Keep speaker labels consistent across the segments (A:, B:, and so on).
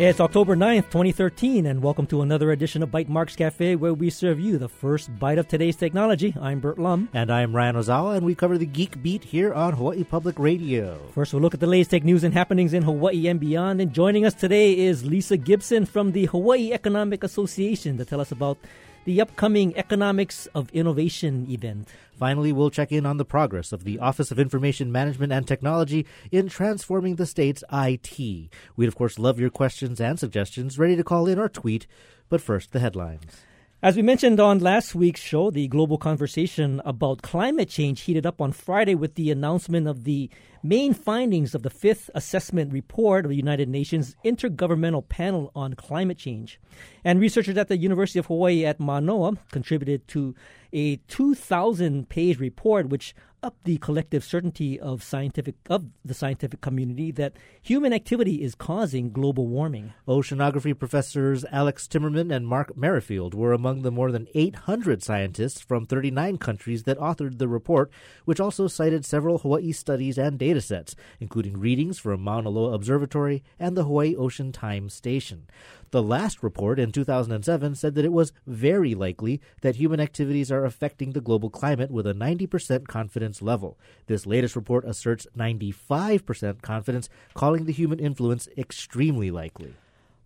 A: It's October 9th, 2013, and welcome to another edition of Bytemarks Cafe, where we serve you the first bite of today's technology. I'm Burt Lum.
B: And I'm Ryan Ozawa, and we cover the geek beat here on Hawaii Public Radio.
A: First, we'll look at the latest tech news and happenings in Hawaii and beyond. And joining us today is Lisa Gibson from the Hawaii Economic Association to tell us about the upcoming Economics of Innovation event.
B: Finally, we'll check in on the progress of the Office of Information Management and Technology in transforming the state's IT. We'd, of course, love your questions and suggestions, ready to call in or tweet. But first, the headlines.
A: As we mentioned on last week's show, the global conversation about climate change heated up on Friday with the announcement of the main findings of the fifth assessment report of the United Nations Intergovernmental Panel on Climate Change. And researchers at the University of Hawaii at Manoa contributed to a 2,000 page report which up the collective certainty of scientific of the scientific community that human activity is causing global warming.
B: Oceanography professors Alex Timmermann and Mark Merrifield were among the more than 800 scientists from 39 countries that authored the report, which also cited several Hawaii studies and data sets, including readings from Mauna Loa Observatory and the Hawaii Ocean Time Station. The last report in 2007 said that it was very likely that human activities are affecting the global climate with a 90% confidence level. This latest report asserts 95% confidence, calling the human influence extremely likely.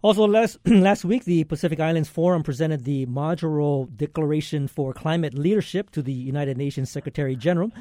A: Also, last, last week, the Pacific Islands Forum presented the Majuro Declaration for Climate Leadership to the United Nations Secretary General.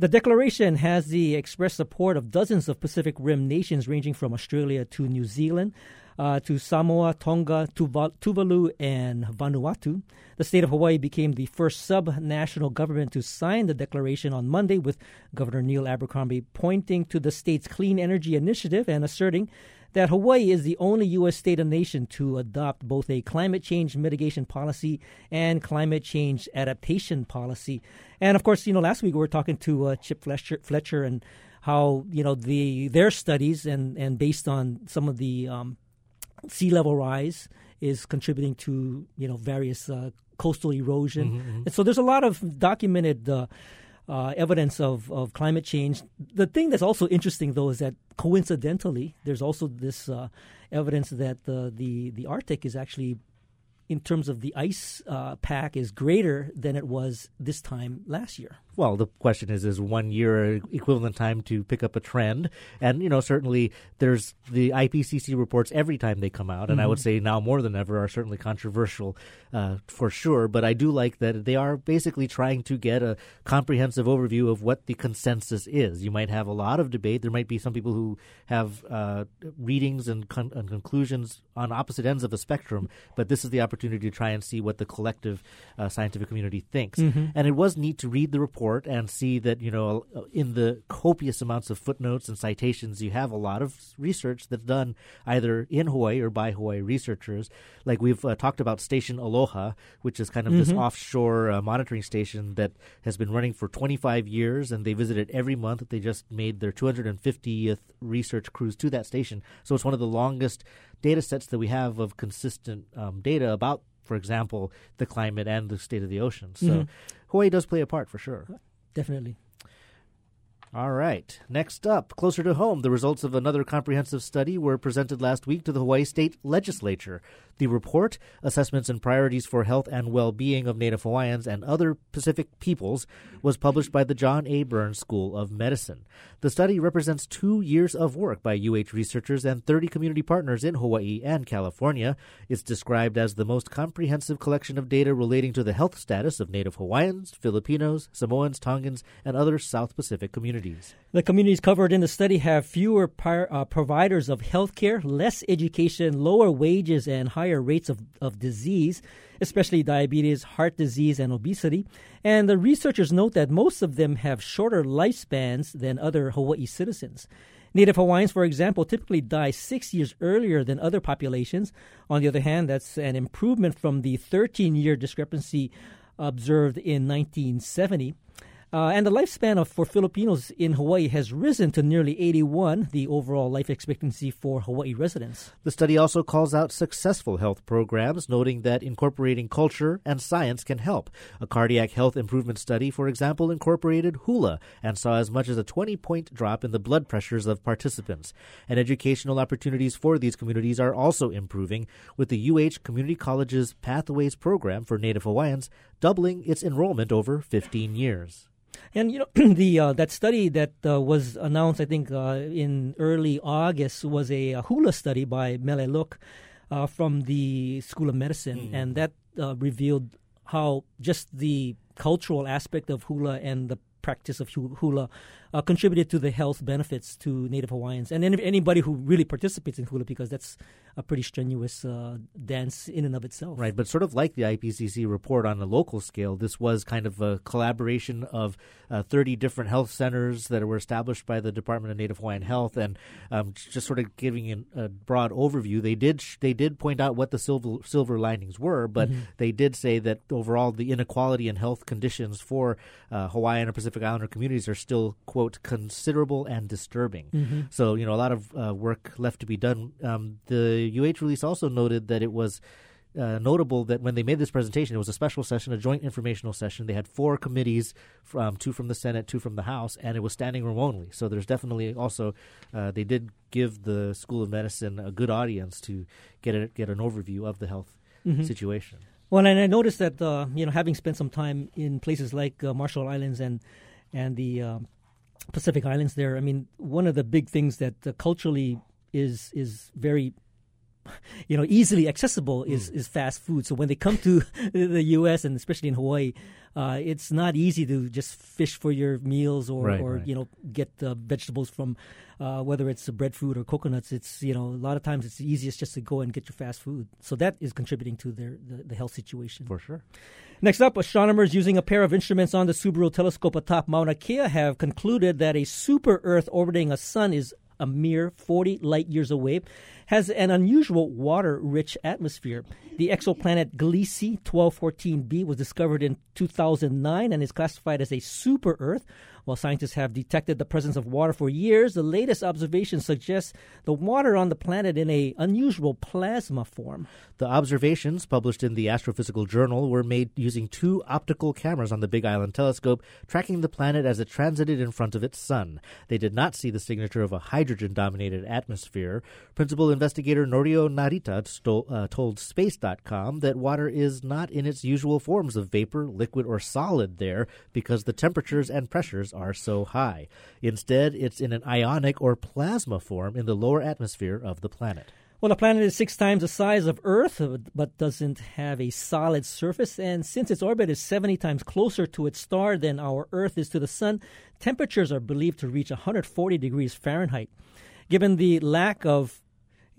A: The declaration has the express support of dozens of Pacific Rim nations, ranging from Australia to New Zealand uh, to Samoa, Tonga, Tuvalu, and Vanuatu. The state of Hawaii became the first sub-national government to sign the declaration on Monday, with Governor Neil Abercrombie pointing to the state's clean energy initiative and asserting that Hawaii is the only U.S. state and nation to adopt both a climate change mitigation policy and climate change adaptation policy. And of course, you know, last week we were talking to uh, Chip Fletcher, Fletcher, and how you know the their studies and and based on some of the um, sea level rise is contributing to you know various uh, coastal erosion, mm-hmm, mm-hmm. and so there's a lot of documented. Uh, uh, evidence of, of climate change. The thing that's also interesting, though, is that coincidentally, there's also this uh, evidence that the, the the Arctic is actually in terms of the ice uh, pack is greater than it was this time last year.
B: Well, the question is, is one year equivalent time to pick up a trend? And, you know, certainly there's the IPCC reports every time they come out, and mm-hmm. I would mm-hmm. say now more than ever are certainly controversial uh, for sure. But I do like that they are basically trying to get a comprehensive overview of what the consensus is. You might have a lot of debate. There might be some people who have uh, readings and, con- and conclusions on opposite ends of the spectrum, but this is the opportunity to try and see what the collective uh, scientific community thinks. Mm-hmm. And it was neat to read the report and see that, you know, in the copious amounts of footnotes and citations, you have a lot of research that's done either in Hawaii or by Hawaii researchers. Like we've uh, talked about Station Aloha, which is kind of mm-hmm. this offshore uh, monitoring station that has been running for 25 years, and they visit it every month. They just made their 250th research cruise to that station. So it's one of the longest data sets that we have of consistent um, data about, for example, the climate and the state of the ocean. So mm-hmm. Hawaii does play a part for sure.
A: Definitely.
B: All right. Next up, closer to home, the results of another comprehensive study were presented last week to the Hawaii State Legislature. The report, Assessments and Priorities for Health and Well-Being of Native Hawaiians and Other Pacific Peoples, was published by the John A. Burns School of Medicine. The study represents two years of work by UH researchers and 30 community partners in Hawaii and California. It's described as the most comprehensive collection of data relating to the health status of Native Hawaiians, Filipinos, Samoans, Tongans, and other South Pacific communities.
A: The communities covered in the study have fewer par- uh, providers of health care, less education, lower wages, and higher higher rates of, of disease, especially diabetes, heart disease, and obesity. And the researchers note that most of them have shorter lifespans than other Hawaii citizens. Native Hawaiians, for example, typically die six years earlier than other populations. On the other hand, that's an improvement from the 13 year discrepancy observed in 1970. Uh, and the lifespan of for Filipinos in Hawaii has risen to nearly 81, the overall life expectancy for Hawaii residents.
B: The study also calls out successful health programs, noting that incorporating culture and science can help. A cardiac health improvement study, for example, incorporated hula and saw as much as a 20 point drop in the blood pressures of participants. And educational opportunities for these communities are also improving, with the UH Community College's Pathways program for Native Hawaiians doubling its enrollment over 15 years.
A: And you know the uh, that study that uh, was announced, I think uh, in early August, was a, a hula study by Mele Look uh, from the School of Medicine, mm. and that uh, revealed how just the cultural aspect of hula and the practice of hula uh, contributed to the health benefits to Native Hawaiians and anybody who really participates in hula because that's a pretty strenuous uh, dance in and of itself.
B: Right, but sort of like the IPCC report on a local scale, this was kind of a collaboration of uh, 30 different health centers that were established by the Department of Native Hawaiian Health, and um, just sort of giving an, a broad overview. They did sh- they did point out what the silver silver linings were, but mm-hmm. they did say that overall the inequality in health conditions for uh, Hawaiian and Pacific Islander communities are still quote considerable and disturbing. Mm-hmm. So you know a lot of uh, work left to be done. Um, the UH release also noted that it was uh, notable that when they made this presentation, it was a special session, a joint informational session. They had four committees, from two from the Senate, two from the House, and it was standing room only. So there's definitely also uh, they did give the School of Medicine a good audience to get a, get an overview of the health mm-hmm. situation.
A: Well, and I noticed that uh, you know having spent some time in places like uh, Marshall Islands and and the uh, Pacific Islands, there, I mean, one of the big things that uh, culturally is is very you know easily accessible is, mm. is fast food. So when they come to the U.S. and especially in Hawaii, uh, it's not easy to just fish for your meals or,
B: right,
A: or
B: right.
A: you know get uh, vegetables from uh, whether it's breadfruit or coconuts. It's you know a lot of times it's easiest just to go and get your fast food. So that is contributing to their the, the health situation
B: for sure.
A: Next up, astronomers using a pair of instruments on the Subaru telescope atop Mauna Kea have concluded that a super Earth orbiting a sun is a mere 40 light years away has an unusual water rich atmosphere. The exoplanet Gliese 1214b was discovered in 2009 and is classified as a super Earth. While scientists have detected the presence of water for years, the latest observation suggests the water on the planet in a unusual plasma form.
B: The observations, published in the Astrophysical Journal, were made using two optical cameras on the Big Island telescope, tracking the planet as it transited in front of its sun. They did not see the signature of a hydrogen dominated atmosphere. Principal investigator Norio Narita uh, told Space.com that water is not in its usual forms of vapor, liquid, or solid there because the temperatures and pressures are so high. Instead, it's in an ionic or plasma form in the lower atmosphere of the planet.
A: Well, the planet is six times the size of Earth, but doesn't have a solid surface. And since its orbit is 70 times closer to its star than our Earth is to the Sun, temperatures are believed to reach 140 degrees Fahrenheit. Given the lack of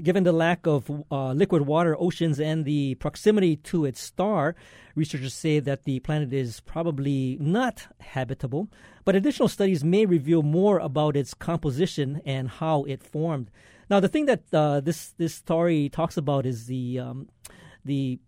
A: Given the lack of uh, liquid water, oceans, and the proximity to its star, researchers say that the planet is probably not habitable, but additional studies may reveal more about its composition and how it formed. Now, the thing that uh, this this story talks about is the um, the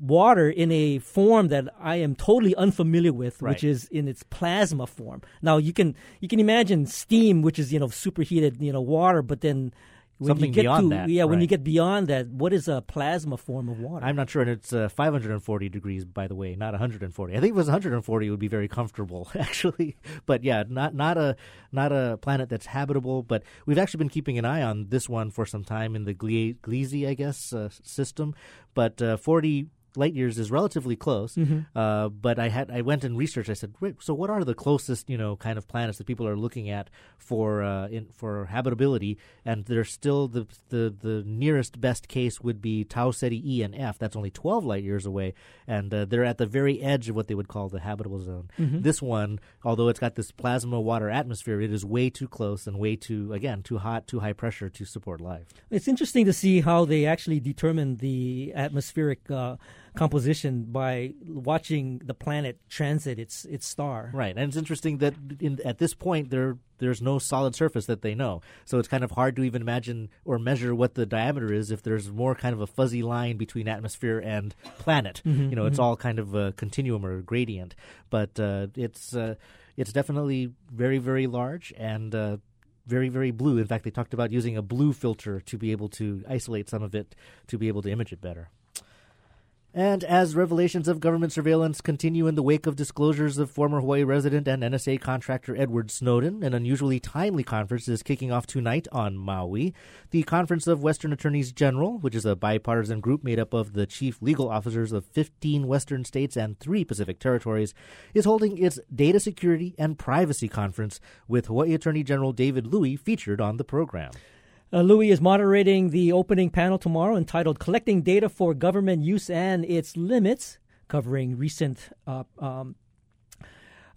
A: water in a form that I am totally unfamiliar with,
B: right.
A: which is in its plasma form. Now you can you can imagine steam, which is you know superheated you know water, but then
B: when Something
A: you get
B: beyond
A: to,
B: that.
A: Yeah,
B: right.
A: when you get beyond that, what is a plasma form of water?
B: I'm not sure, and it's uh, 540 degrees, by the way, not 140. I think if it was 140, it would be very comfortable, actually. But yeah, not not a not a planet that's habitable. But we've actually been keeping an eye on this one for some time in the Gliese, I guess, uh, system. But uh, 40 light years is relatively close. Mm-hmm. Uh, but I had I went and researched. I said, Wait, so what are the closest you know kind of planets that people are looking at for uh, in, for habitability? And there's still the, the the nearest best case would be Tau Ceti E and F. That's only 12 light years away, and uh, they're at the very edge of what they would call the habitable zone. Mm-hmm. This one, although it's got this plasma water atmosphere, it is way too close and way too again too hot, too high pressure to support life.
A: It's interesting to see how they actually determine the atmospheric uh, composition by watching the planet transit its its star.
B: Right, and it's interesting that in, at this point there there's no solid surface that they know, so it's kind of hard to even imagine or measure what the diameter is if there's more kind of a fuzzy line between atmosphere and planet.
A: Mm-hmm,
B: you know, it's all kind of a continuum or a gradient, but uh, it's uh, it's definitely very very large and. Uh, very, very blue. In fact, they talked about using a blue filter to be able to isolate some of it to be able to image it better. And as revelations of government surveillance continue in the wake of disclosures of former Hawaii resident and NSA contractor Edward Snowden, an unusually timely conference is kicking off tonight on Maui. The Conference of Western Attorneys General, which is a bipartisan group made up of the chief legal officers of 15 Western states and three Pacific territories, is holding its Data Security and Privacy Conference with Hawaii Attorney General David Louie featured on the program.
A: Uh, Louie is moderating the opening panel tomorrow entitled Collecting Data for Government Use and Its Limits, covering recent uh, um,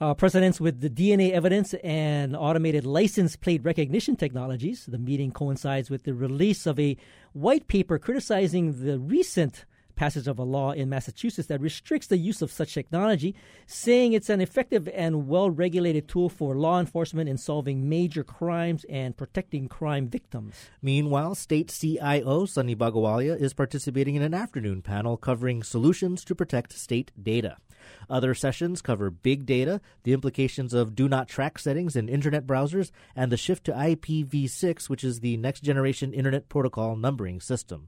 A: uh, precedents with the DNA evidence and automated license plate recognition technologies. The meeting coincides with the release of a white paper criticizing the recent passage of a law in Massachusetts that restricts the use of such technology, saying it's an effective and well regulated tool for law enforcement in solving major crimes and protecting crime victims.
B: Meanwhile, state CIO Sonny Bhagowalia is participating in an afternoon panel covering solutions to protect state data. Other sessions cover big data, the implications of do not track settings in internet browsers, and the shift to IPv6, which is the next generation Internet Protocol numbering system.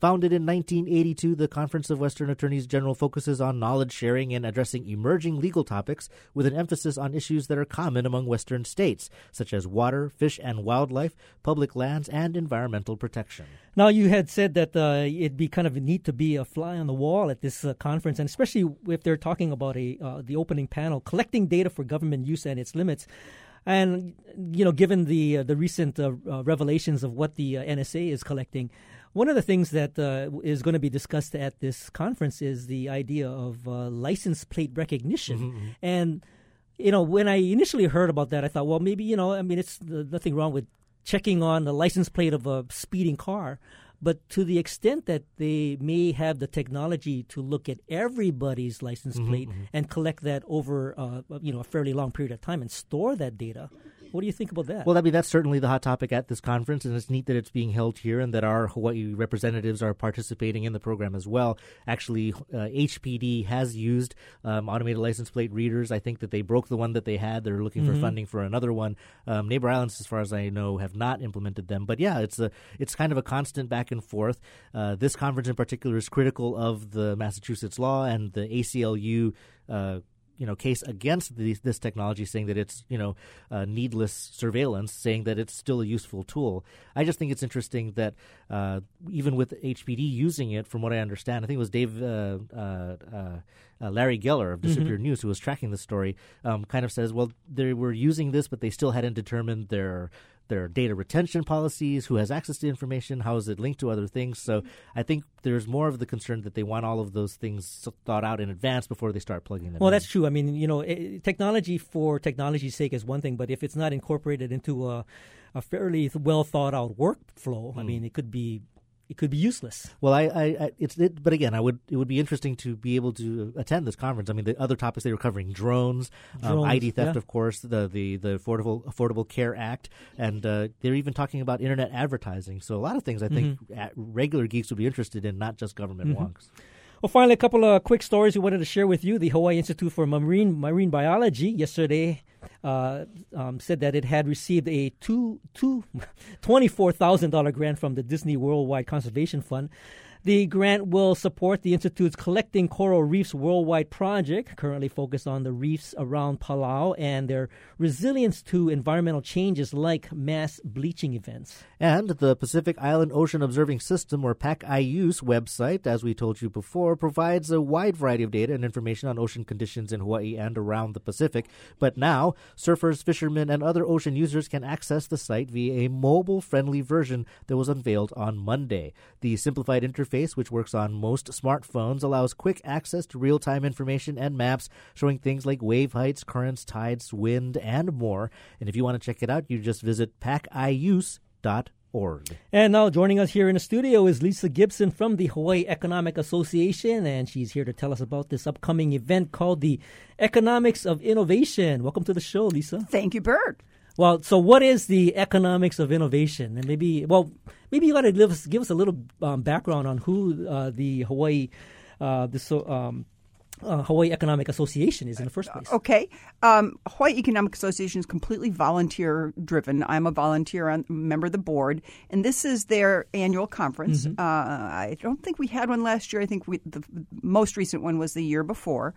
B: Founded in 1982, the Conference of Western Attorneys General focuses on knowledge sharing and addressing emerging legal topics with an emphasis on issues that are common among Western states, such as water, fish and wildlife, public lands, and environmental protection.
A: Now, you had said that uh, it'd be kind of neat to be a fly on the wall at this uh, conference, and especially if they're talking about a uh, the opening panel, collecting data for government use and its limits. And you know, given the uh, the recent uh, uh, revelations of what the NSA is collecting, one of the things that uh, is going to be discussed at this conference is the idea of uh, license plate recognition.
B: Mm-hmm.
A: And, you know, when I initially heard about that, I thought, well, maybe, you know, I mean, it's uh, nothing wrong with checking on the license plate of a speeding car. But to the extent that they may have the technology to look at everybody's license
B: Mm-hmm,
A: plate and collect that over, uh, you know, a fairly long period of time and store that data, what do you think about that?
B: Well, I mean, that's certainly the hot topic at this conference, and it's neat that it's being held here and that our Hawaii representatives are participating in the program as well. Actually, uh, HPD has used um, automated license plate readers. I think that they broke the one that they had. They're looking for funding for another one. Um, Neighbor Islands, as far as I know, have not implemented them. But yeah, it's a it's kind of a constant back and forth. Uh, this conference in particular is critical of the Massachusetts law and the ACLU. Uh, you know case against these, this technology, saying that it's you know uh, needless surveillance, saying that it's still a useful tool. I just think it's interesting that uh, even with HPD using it, from what I understand, I think it was Dave uh, uh, uh Larry Geller of Disappeared News who was tracking the story, um, kind of says, well, they were using this, but they still hadn't determined their their data retention policies, who has access to information, how is it linked to other things. So I think there's more of the concern that they want all of those things thought out in advance before they start plugging them
A: Well,
B: in.
A: that's true. I mean, you know, eh, technology for technology's sake is one thing, but if it's not incorporated into a, a fairly well thought out workflow, I mean, it could be it could be useless.
B: Well, I, I, I it's, it, but again, I would, it would be interesting to be able to attend this conference. I mean, the other topics they were covering drones, um, ID theft,
A: yeah.
B: of course, the the the Affordable Affordable Care Act, and uh, they're even talking about internet advertising. So a lot of things I think
A: Mm-hmm.
B: regular geeks would be interested in, not just government wonks.
A: Well, finally, a couple of quick stories we wanted to share with you. The Hawaii Institute for Marine Marine Biology yesterday uh, um, said that it had received a two two twenty four thousand dollar grant from the Disney Worldwide Conservation Fund. The grant will support the Institute's Collecting Coral Reefs Worldwide project, currently focused on the reefs around Palau and their resilience to environmental changes like mass bleaching events.
B: And the Pacific Island Ocean Observing System, or PacIOOS website, as we told you before, provides a wide variety of data and information on ocean conditions in Hawaii and around the Pacific. But now, surfers, fishermen, and other ocean users can access the site via a mobile-friendly version that was unveiled on Monday. The simplified interface, which works on most smartphones, allows quick access to real-time information and maps showing things like wave heights, currents, tides, wind, and more. And if you want to check it out, you just visit pacioos.org.
A: And now joining us here in the studio is Lisa Gibson from the Hawaii Economic Association, and she's here to tell us about this upcoming event called the Economics of Innovation. Welcome to the show, Lisa.
C: Thank you, Burt.
A: Well, so what is the economics of innovation? And maybe, well, maybe you want to give us, give us a little um, background on who uh, the Hawaii, uh, this um, uh, Hawaii Economic Association is in the first place.
C: Okay. Um, Hawaii Economic Association is completely volunteer driven. I'm a volunteer, on, member of the board, and this is their annual conference. Mm-hmm. Uh, I don't think we had one last year. I think we, the most recent one was the year before.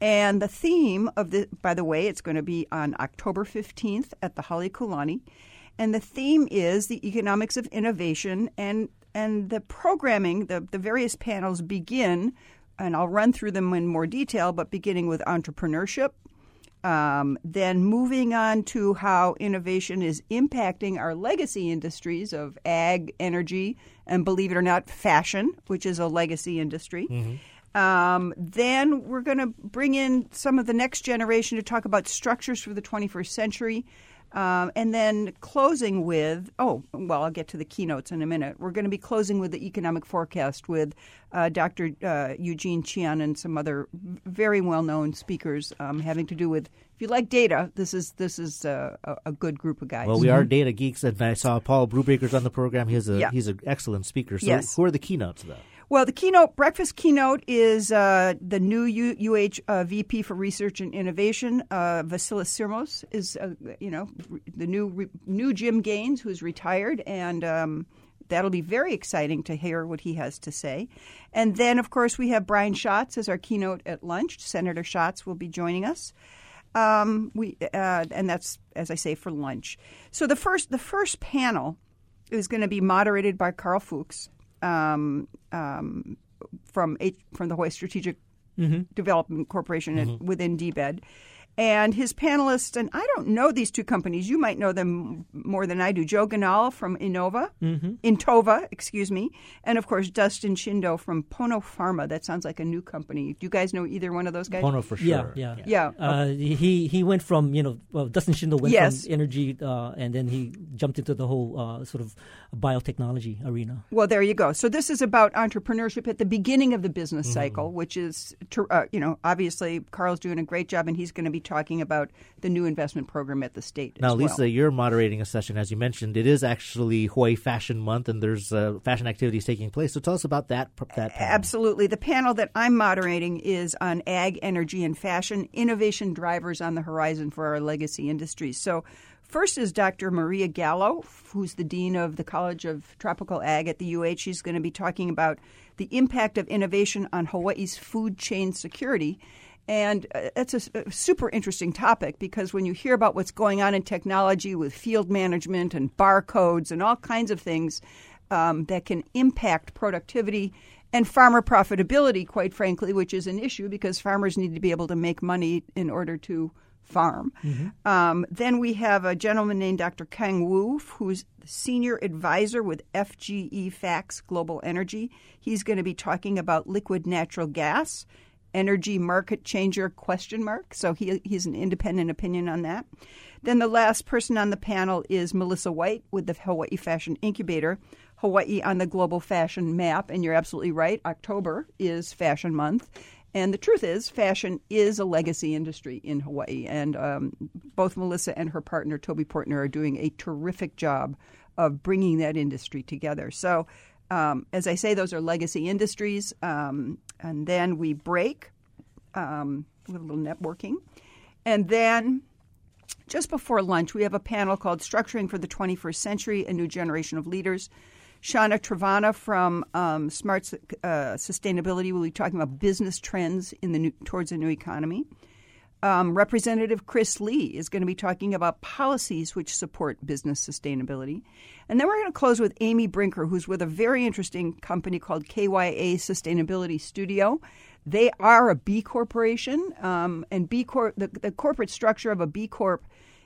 C: And the theme of the, by the way, it's going to be on October 15th at the Halekulani. And the theme is the economics of innovation and and the programming, the, the various panels begin, and I'll run through them in more detail, but beginning with entrepreneurship, um, then moving on to how innovation is impacting our legacy industries of ag, energy, and believe it or not, fashion, which is a legacy industry. Mm-hmm. Um, then we're going to bring in some of the next generation to talk about structures for the 21st century. Um, and then closing with, oh, well, I'll get to the keynotes in a minute. We're going to be closing with the economic forecast with uh, Dr. Uh, Eugene Tian and some other very well known speakers um, having to do with. If you like data, this is this is uh, a, a, good group of guys.
B: Well, we are mm-hmm. data geeks, and I saw Paul Brewbaker's on the program. He's a yeah. he's an excellent speaker. So,
C: yes.
B: who are the keynotes though?
C: Well, the keynote breakfast keynote is uh, the new UH uh, VP for Research and Innovation, uh, Vassilis Syrmos, is uh, you know the new new Jim Gaines, who's retired, and um, that'll be very exciting to hear what he has to say. And then, of course, we have Brian Schatz as our keynote at lunch. Senator Schatz will be joining us. Um, we uh, and that's as I say for lunch. So the first the first panel is going to be moderated by Karl Fooks um, um, from H- from the Hawaii Strategic mm-hmm. Development Corporation mm-hmm. at, within DBED and his panelists, and I don't know these two companies. You might know them more than I do. Joe Ganal from Innova, mm-hmm. Intova, excuse me, and of course Dustin Shindo from Pono Pharma. That sounds like a new company. Do you guys know either one of those guys?
B: Pono for
A: sure.
C: Yeah,
A: yeah, yeah. Uh, he he went from you know well, Dustin Shindo went
C: yes.
A: from energy, uh, and then he jumped into the whole uh, sort of biotechnology arena.
C: Well, there you go. So this is about entrepreneurship at the beginning of the business mm-hmm. cycle, which is uh, you know obviously Karl's doing a great job, and he's going to be talking about the new investment program at the state.
B: Now,
C: Lisa,
B: well. you're moderating a session, as you mentioned. It is actually Hawaii Fashion Month, and there's uh, fashion activities taking place. So tell us about that. That panel.
C: absolutely. The panel that I'm moderating is on ag, energy, and fashion innovation drivers on the horizon for our legacy industries. So. First is Dr. Maria Gallo, who's the Dean of the College of Tropical Ag at the UH. She's going to be talking about the impact of innovation on Hawaii's food chain security. And uh, it's a, a, super interesting topic because when you hear about what's going on in technology with field management and barcodes and all kinds of things um, that can impact productivity and farmer profitability, quite frankly, which is an issue because farmers need to be able to make money in order to farm. Mm-hmm. Um, then we have a gentleman named Dr. Kang Wu, who's senior advisor with FGE Facts Global Energy. He's going to be talking about liquid natural gas energy market changer question mark. So he, he's an independent opinion on that. Then the last person on the panel is Melissa White with the Hawaii Fashion Incubator. Hawaii on the global fashion map, and you're absolutely right. October is Fashion Month. And the truth is, fashion is a legacy industry in Hawaii. And um, both Melissa and her partner, Toby Portner, are doing a terrific job of bringing that industry together. So um, as I say, those are legacy industries. Um, and then we break um, with a little networking. And then just before lunch, we have a panel called Structuring for the 21st Century A New Generation of Leaders. Shanah Trevenna from um, Smart uh, Sustainability will be talking about business trends in the new, towards the new economy. Um, Representative Chris Lee is going to be talking about policies which support business sustainability. And then we're going to close with Amy Brinker, who's with a very interesting company called KYA Sustainability Studio. They are a B corporation, um, and B Corp, the, the corporate structure of a B Corp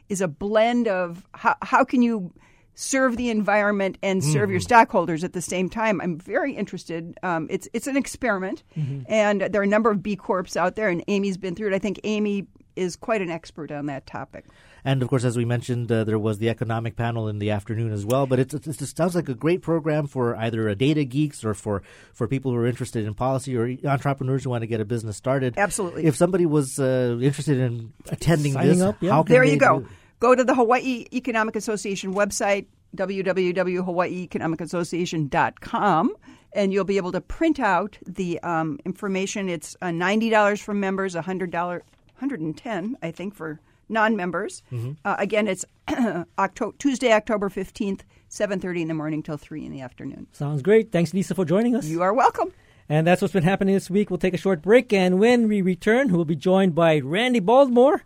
C: is a blend of how, how can you serve the environment and serve mm-hmm. your stockholders at the same time. I'm very interested. Um, it's it's an experiment, mm-hmm. and there are a number of B Corps out there, and Amy's been through it. I think Amy is quite an expert on that topic.
B: And of course, as we mentioned, uh, there was the economic panel in the afternoon as well. But it's, it's, it sounds like a great program for either a data geeks or for, for people who are interested in policy or entrepreneurs who want to get a business started.
C: Absolutely.
B: If somebody was uh, interested in attending
A: Signing
B: this,
A: up, yeah.
B: how can
C: there
B: they
C: you go.
B: do-
C: Go to the Hawaii Economic Association website, www.hawaiieconomicassociation.com, and you'll be able to print out the um, information. It's uh, $90 for members, $100, 110 I think, for non-members. Uh, again, it's Octo- Tuesday, October 15th, 7.30 in the morning till 3 in the afternoon.
A: Sounds great. Thanks, Lisa, for joining us.
C: You are welcome.
A: And that's what's been happening this week. We'll take a short break, and when we return, we'll be joined by Randy Baldemore,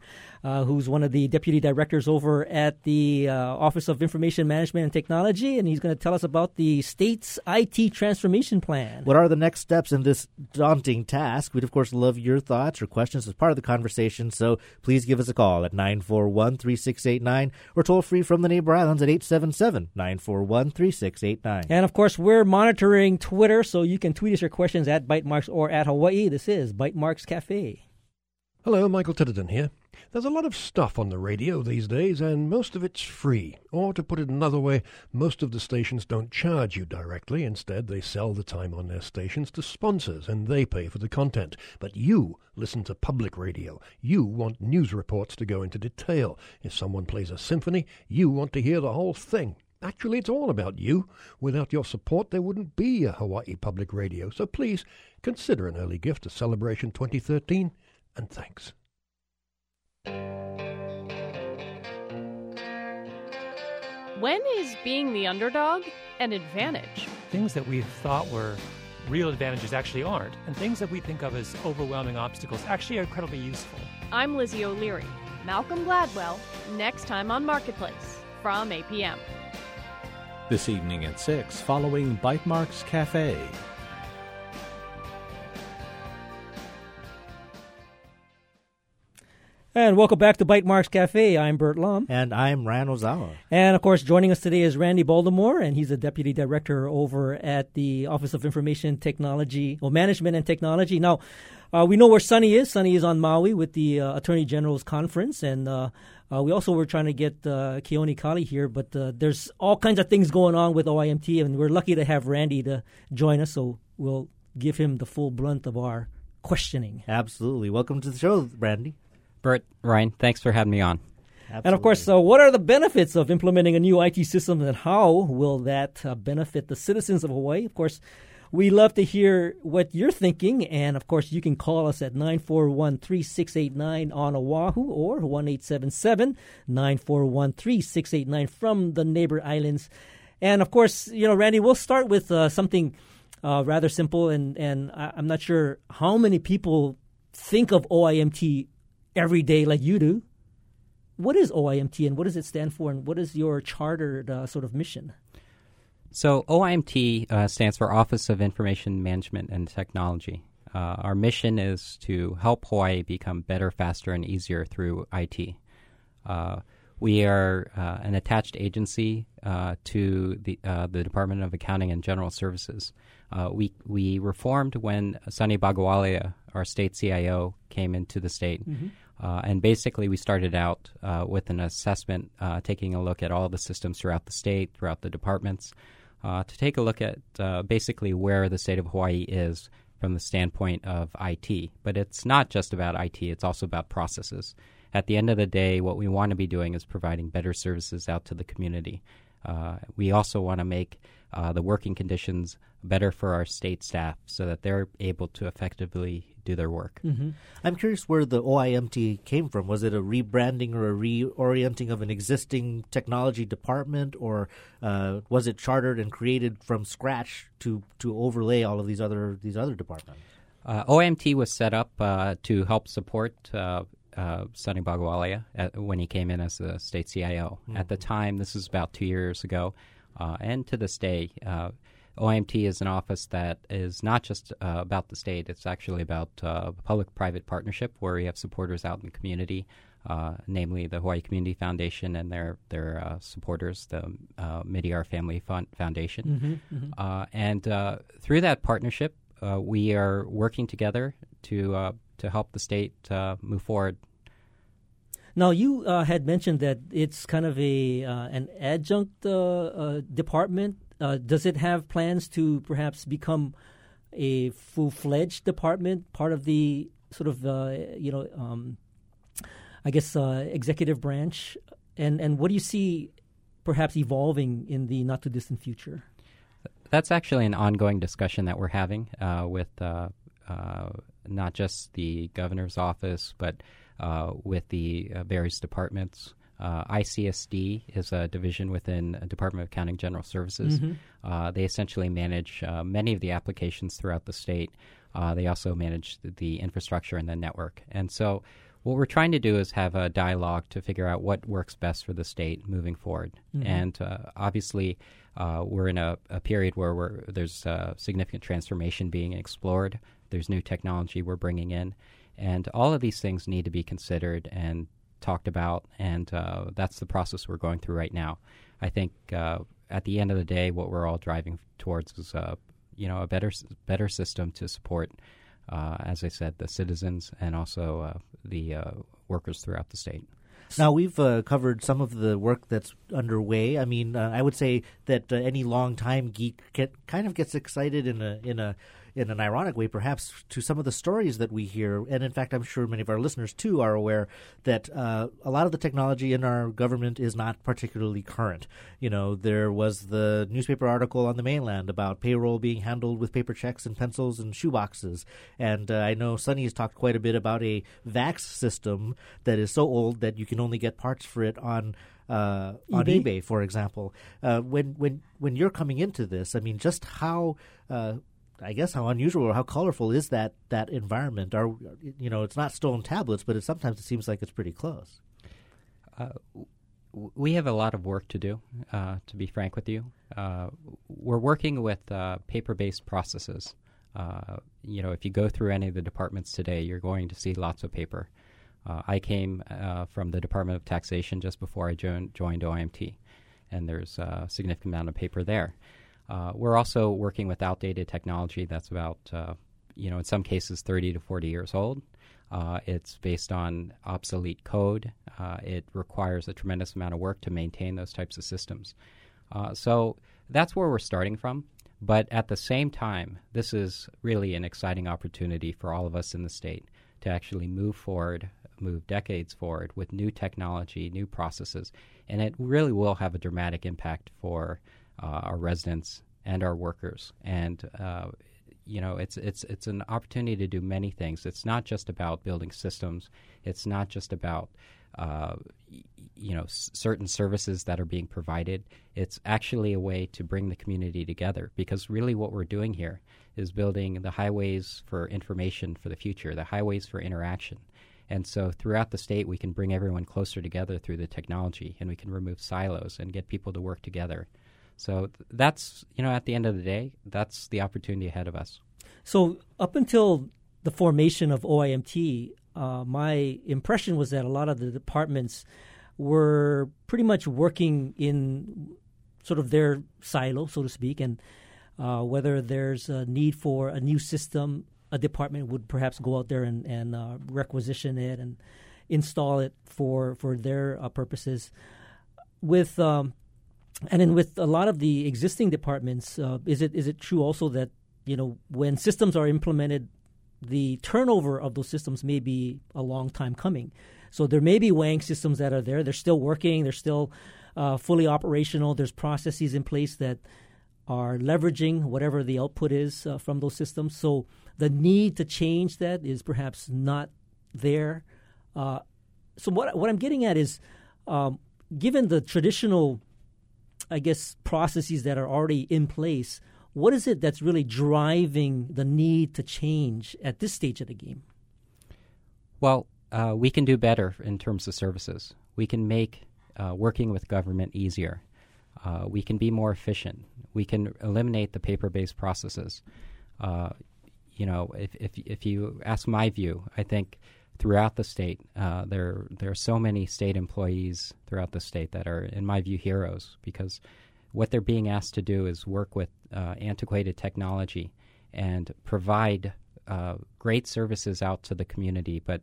A: uh, who's one of the deputy directors over at the uh, Office of Information Management and Technology, and he's going to tell us about the state's IT transformation plan.
B: What are the next steps in this daunting task? We'd, of course, love your thoughts or questions as part of the conversation, so please give us a call at 941 3689 or toll free from the neighbor islands at 877 941 3689.
A: And of course, we're monitoring Twitter, so you can tweet us your questions at Bytemarks or at Hawaii. This is Bytemarks Cafe.
D: Hello, Michael Titterton here. There's a lot of stuff on the radio these days, and most of it's free. Or, to put it another way, most of the stations don't charge you directly. Instead, they sell the time on their stations to sponsors, and they pay for the content. But you listen to public radio. You want news reports to go into detail. If someone plays a symphony, you want to hear the whole thing. Actually, it's all about you. Without your support, there wouldn't be a Hawaii Public Radio. So please consider an early gift to Celebration 2013, and thanks.
E: When is being the underdog an advantage?
F: things that we thought were real advantages actually aren't, and things that we think of as overwhelming obstacles actually are incredibly useful.
E: I'm Lizzie O'Leary. Malcolm Gladwell, next time on Marketplace from APM.
G: This evening at 6, following Bytemarks Cafe.
A: And welcome back to Bytemarks Cafe. I'm Burt Lum.
B: And I'm Ryan Ozawa.
A: And of course, joining us today is Randy Baldemore, and he's the deputy director over at the Office of Information Technology or Management and Technology. Now, uh, we know where Sonny is. Sonny is on Maui with the uh, Attorney General's conference, and uh, uh, we also were trying to get uh, Keone Kali here, but uh, there's all kinds of things going on with OIMT, and we're lucky to have Randy to join us, so we'll give him the full brunt of our questioning.
B: Absolutely. Welcome to the show, Randy.
H: Burt, Ryan, thanks for having me on.
A: And of course, uh, what are the benefits of implementing a new IT system, and how will that uh, benefit the citizens of Hawaii? Of course, we love to hear what you're thinking, and of course, you can call us at 941 3689 on Oahu or 1 877 941 3689 from the neighbor islands. And of course, you know, Randy, we'll start with uh, something uh, rather simple, and, and I- I'm not sure how many people think of OIMT every day like you do. What is OIMT and what does it stand for, and what is your chartered uh, sort of mission?
H: So, OIMT uh, stands for Office of Information Management and Technology. Uh, our mission is to help Hawaii become better, faster, and easier through IT. Uh, we are uh, an attached agency uh, to the uh, the Department of Accounting and General Services. Uh, we we were formed when Sonny Bhagowalia, our state CIO, came into the state, uh, and basically we started out uh, with an assessment, uh, taking a look at all the systems throughout the state, throughout the departments, uh, to take a look at uh, basically where the state of Hawaii is from the standpoint of IT. But it's not just about IT; it's also about processes. At the end of the day, what we want to be doing is providing better services out to the community. Uh, we also want to make the working conditions better for our state staff so that they're able to effectively do their work.
B: I'm curious where the OIMT came from. Was it a rebranding or a reorienting of an existing technology department, or uh, was it chartered and created from scratch to, to overlay all of these other these other departments?
H: Uh, OMT was set up uh, to help support uh, uh, Sonny Bhagowalia at, when he came in as the state CIO. At the time, this was about two years ago, uh, and to this day, uh, OMT is an office that is not just uh, about the state, it's actually about uh, public private partnership where we have supporters out in the community. Uh, namely, the Hawaii Community Foundation and their their uh, supporters, the uh, Midiar Family Fund Foundation, Uh, and uh, through that partnership, uh, we are working together to uh, to help the state uh, move forward.
A: Now, you uh, had mentioned that it's kind of a uh, an adjunct uh, uh department. Uh, does it have plans to perhaps become a full fledged department, part of the sort of uh, you know, um, I guess executive branch? And and what do you see perhaps evolving in the not too distant future?
H: That's actually an ongoing discussion that we're having with not just the governor's office, but uh, with the uh, various departments. Uh, ICSD is a division within Department of Accounting General Services. Mm-hmm. Uh, they essentially manage uh, many of the applications throughout the state. Uh, they also manage the, the, infrastructure and the network. And so, what we're trying to do is have a dialogue to figure out what works best for the state moving forward. Mm-hmm. And obviously, we're in a, a, period where there's significant transformation being explored. There's new technology we're bringing in. And all of these things need to be considered and talked about, and uh, that's the process we're going through right now. I think uh, at the end of the day, what we're all driving towards is, uh, you know, a better better system to support, uh, as I said, the citizens and also uh, the uh, workers throughout the state.
B: Now we've uh, covered some of the work that's underway. I mean, uh, I would say that uh, any long-time geek get, kind of gets excited in a in a in an ironic way, perhaps, to some of the stories that we hear. And in fact, I'm sure many of our listeners too are aware that uh, a lot of the technology in our government is not particularly current. You know, there was the newspaper article on the mainland about payroll being handled with paper checks and pencils and shoeboxes. And uh, I know Sonny has talked quite a bit about a VAX system that is so old that you can only get parts for it on. Uh, on eBay, for example, uh, when when when you're coming into this, I mean, just how uh, I guess how unusual or how colorful is that that environment? Are you know, it's not stone tablets, but it sometimes it seems like it's pretty close. Uh,
H: we have a lot of work to do. Uh, to be frank with you, uh, we're working with uh, paper-based processes. Uh, you know, if you go through any of the departments today, you're going to see lots of paper. Uh, I came from the Department of Taxation just before I joined, joined OIMT, and there's a significant amount of paper there. Uh, we're also working with outdated technology that's about, uh, you know, in some cases 30 to 40 years old. Uh, it's based on obsolete code. Uh, it requires a tremendous amount of work to maintain those types of systems. Uh, so that's where we're starting from. But at the same time, this is really an exciting opportunity for all of us in the state to actually move forward, move decades forward with new technology, new processes, and it really will have a dramatic impact for our residents and our workers. And uh, you know, it's it's it's an opportunity to do many things. It's not just about building systems. It's not just about uh, you know s- certain services that are being provided. It's actually a way to bring the community together because really what we're doing here is building the highways for information for the future, the highways for interaction. And so throughout the state, we can bring everyone closer together through the technology, and we can remove silos and get people to work together. So that's, you know, at the end of the day, that's the opportunity ahead of us.
A: So up until the formation of OIMT, uh, my impression was that a lot of the departments were pretty much working in sort of their silo, so to speak, and uh, whether there's a need for a new system, a department would perhaps go out there and, and uh, requisition it and install it for for their uh, purposes. With um, and then with a lot of the existing departments, uh, is it is it true also that you know when systems are implemented, the turnover of those systems may be a long time coming. So there may be weighing systems that are there; they're still working, they're still uh, fully operational. There's processes in place that are leveraging whatever the output is uh, from those systems. So the need to change that is perhaps not there. Uh, so what what I'm getting at is, um, given the traditional I guess, processes that are already in place. What is it that's really driving the need to change at this stage of the game?
H: Well, uh, we can do better in terms of services. We can make uh, working with government easier. Uh, we can be more efficient. We can eliminate the paper-based processes. Uh, you know, if, if if you ask my view, I think throughout the state. Uh, there, there are so many state employees throughout the state that are, in my view, heroes because what they're being asked to do is work with uh, antiquated technology and provide uh, great services out to the community, but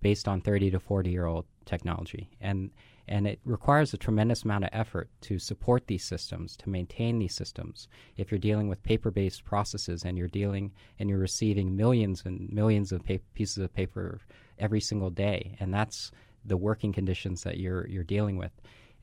H: based on 30 to 40 year old technology. And and it requires a tremendous amount of effort to support these systems, to maintain these systems. If you're dealing with paper based processes and you're dealing and you're receiving millions and millions of pa- pieces of paper every single day, and that's the working conditions that you're, you're dealing with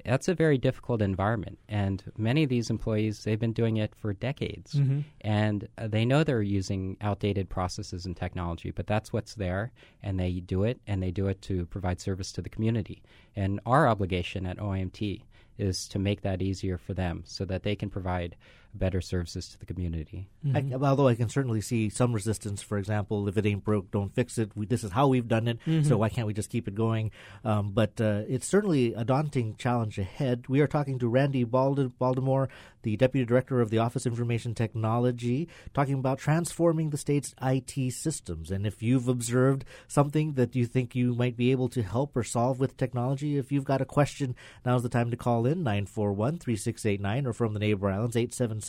H: that's a very difficult environment. And many of these employees, they've been doing it for decades. Mm-hmm. And uh, they know they're using outdated processes and technology, but that's what's there. And they do it, and they do it to provide service to the community. And our obligation at OMT is to make that easier for them so that they can provide better services to the community.
B: Mm-hmm. I, although I can certainly see some resistance, for example, if it ain't broke, don't fix it. We, this is how we've done it, mm-hmm. so why can't we just keep it going? Um, but uh, it's certainly a daunting challenge ahead. We are talking to Randy Bald- Baldemore, the Deputy Director of the Office of Information Technology, talking about transforming the state's IT systems. And if you've observed something that you think you might be able to help or solve with technology, if you've got a question, now's the time to call in 941 3689 or from the neighbor islands 877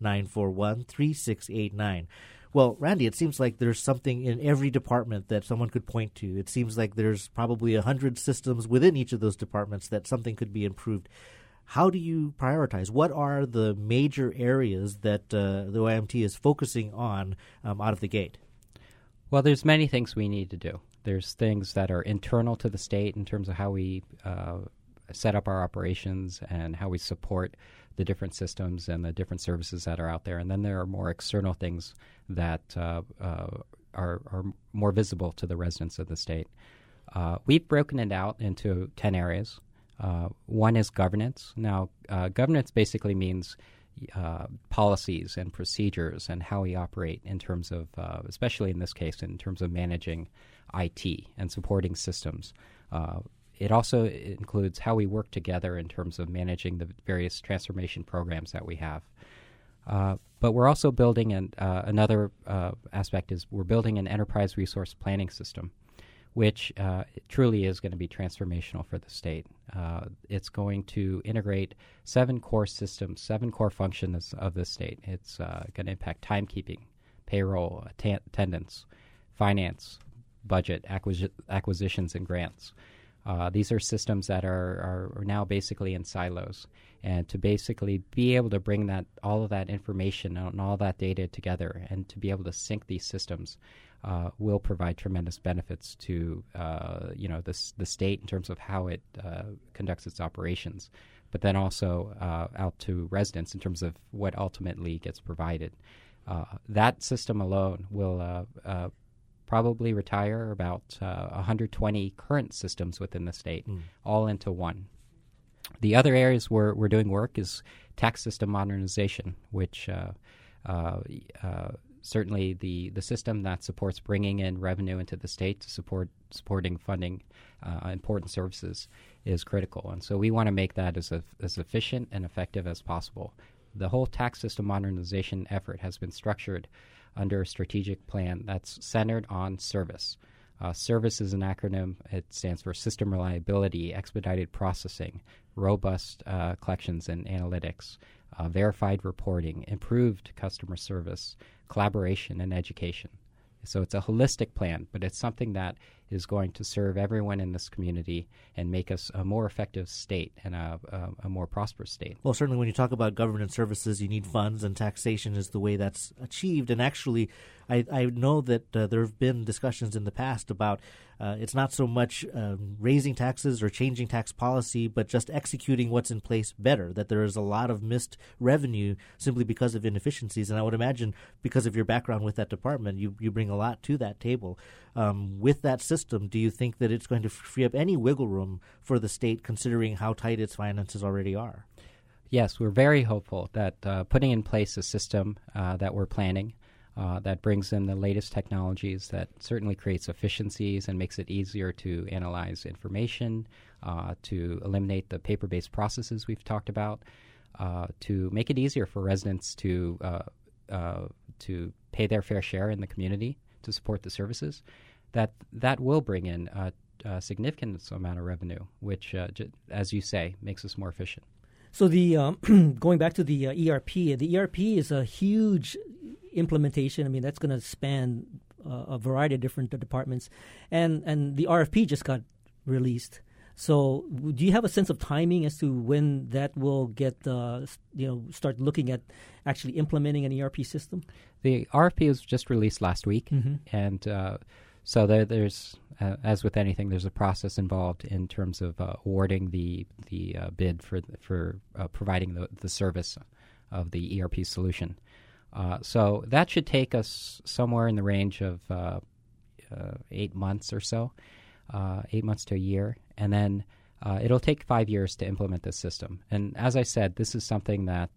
B: 941 3689. Well, Randy, it seems like there's something in every department that someone could point to. It seems like there's probably a hundred systems within each of those departments that something could be improved how do you prioritize? What are the major areas that uh, the OIMT is focusing on um, out of the gate?
H: Well, there's many things we need to do. There's things that are internal to the state in terms of how we uh, set up our operations and how we support the different systems and the different services that are out there. And then there are more external things that uh, uh are, are, more visible to the residents of the state. Uh, we've broken it out into 10 areas. Uh, one is governance. Now, uh, governance basically means uh, policies and procedures and how we operate in terms of, uh, especially in this case, in terms of managing IT and supporting systems. Uh, it also includes how we work together in terms of managing the various transformation programs that we have. Uh, but we're also building an, another aspect is we're building an enterprise resource planning system which uh, truly is going to be transformational for the state. Uh, it's going to integrate seven core systems, seven core functions of the state. It's uh, going to impact timekeeping, payroll, attendance, finance, budget, acquisi- acquisitions, and grants. Uh, these are systems that are, are, now basically in silos, and to basically be able to bring that all of that information and all that data together, and to be able to sync these systems uh, will provide tremendous benefits to uh, you know the the state in terms of how it uh, conducts its operations, but then also uh, out to residents in terms of what ultimately gets provided. Uh, that system alone will probably retire about 120 current systems within the state, mm. all into one. The other areas where we're doing work is tax system modernization, which certainly the, the system that supports bringing in revenue into the state to support supporting funding uh, important services is critical. And so we want to make that as, a, as efficient and effective as possible. The whole tax system modernization effort has been structured under a strategic plan that's centered on service. Uh, service is an acronym. It stands for System Reliability, Expedited Processing, Robust uh, Collections and Analytics, uh, Verified Reporting, Improved Customer Service, collaboration, and education. So it's a holistic plan, but it's something that is going to serve everyone in this community and make us a more effective state and a, a, a, more prosperous state.
B: Well, certainly when you talk about government services, you need funds, and taxation is the way that's achieved. And actually, I, I know that uh, there have been discussions in the past about uh, it's not so much um, raising taxes or changing tax policy, but just executing what's in place better. That there is a lot of missed revenue simply because of inefficiencies. And I would imagine because of your background with that department, you, you bring a lot to that table. Um, with that system, do you think that it's going to free up any wiggle room for the state considering how tight its finances already are?
H: Yes, we're very hopeful that uh, putting in place a system uh, that we're planning uh, that brings in the latest technologies that certainly creates efficiencies and makes it easier to analyze information, uh, to eliminate the paper based processes we've talked about, uh, to make it easier for residents to, uh, uh, to pay their fair share in the community to support the services. That, that will bring in a, a significant amount of revenue, which, uh, j- as you say, makes us more efficient.
A: So the um, going back to the uh, ERP, the ERP is a huge implementation. I mean, that's going to span a variety of different departments, and and the RFP just got released. So, do you have a sense of timing as to when that will get, uh, you know, start looking at actually implementing an ERP system?
H: The RFP was just released last week,
A: mm-hmm.
H: and uh, so there, there's, uh, as with anything, there's a process involved in terms of uh, awarding the the uh, bid for for uh, providing the, the service of the ERP solution. Uh, so that should take us somewhere in the range of uh, eight months or so, eight months to a year, and then. it'll take five years to implement this system. And as I said, this is something that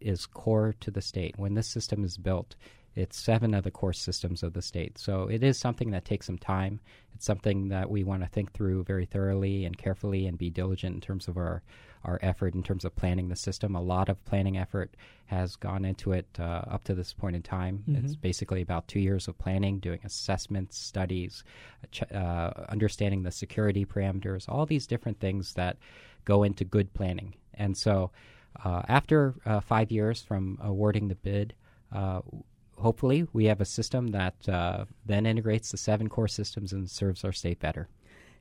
H: is core to the state. When this system is built, it's seven of the core systems of the state. So it is something that takes some time. It's something that we want to think through very thoroughly and carefully and be diligent in terms of our, our effort in terms of planning the system. A lot of planning effort has gone into it uh, up to this point in time. Mm-hmm. It's basically about two years of planning, doing assessments, studies, uh, understanding the security parameters, all these different things that go into good planning. And so uh, after uh, five years from awarding the bid, uh, hopefully, we have a system that uh, then integrates the seven core systems and serves our state better.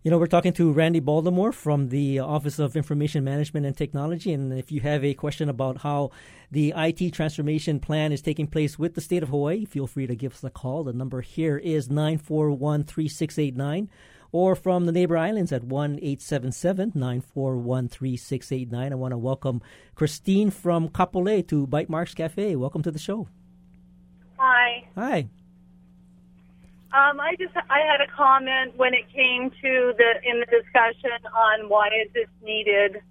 A: You know, we're talking to Randy Baldemore from the Office of Information Management and Technology. And if you have a question about how the IT transformation plan is taking place with the state of Hawaii, feel free to give us a call. The number here is 941 3689 or from the neighbor islands at 1 877 941 3689. I want to welcome Christine from Kapolei to Bytemarks Cafe. Welcome to the show.
I: Hi.
A: Hi.
I: Um, I just I had a comment when it came to the in the discussion on why is this needed.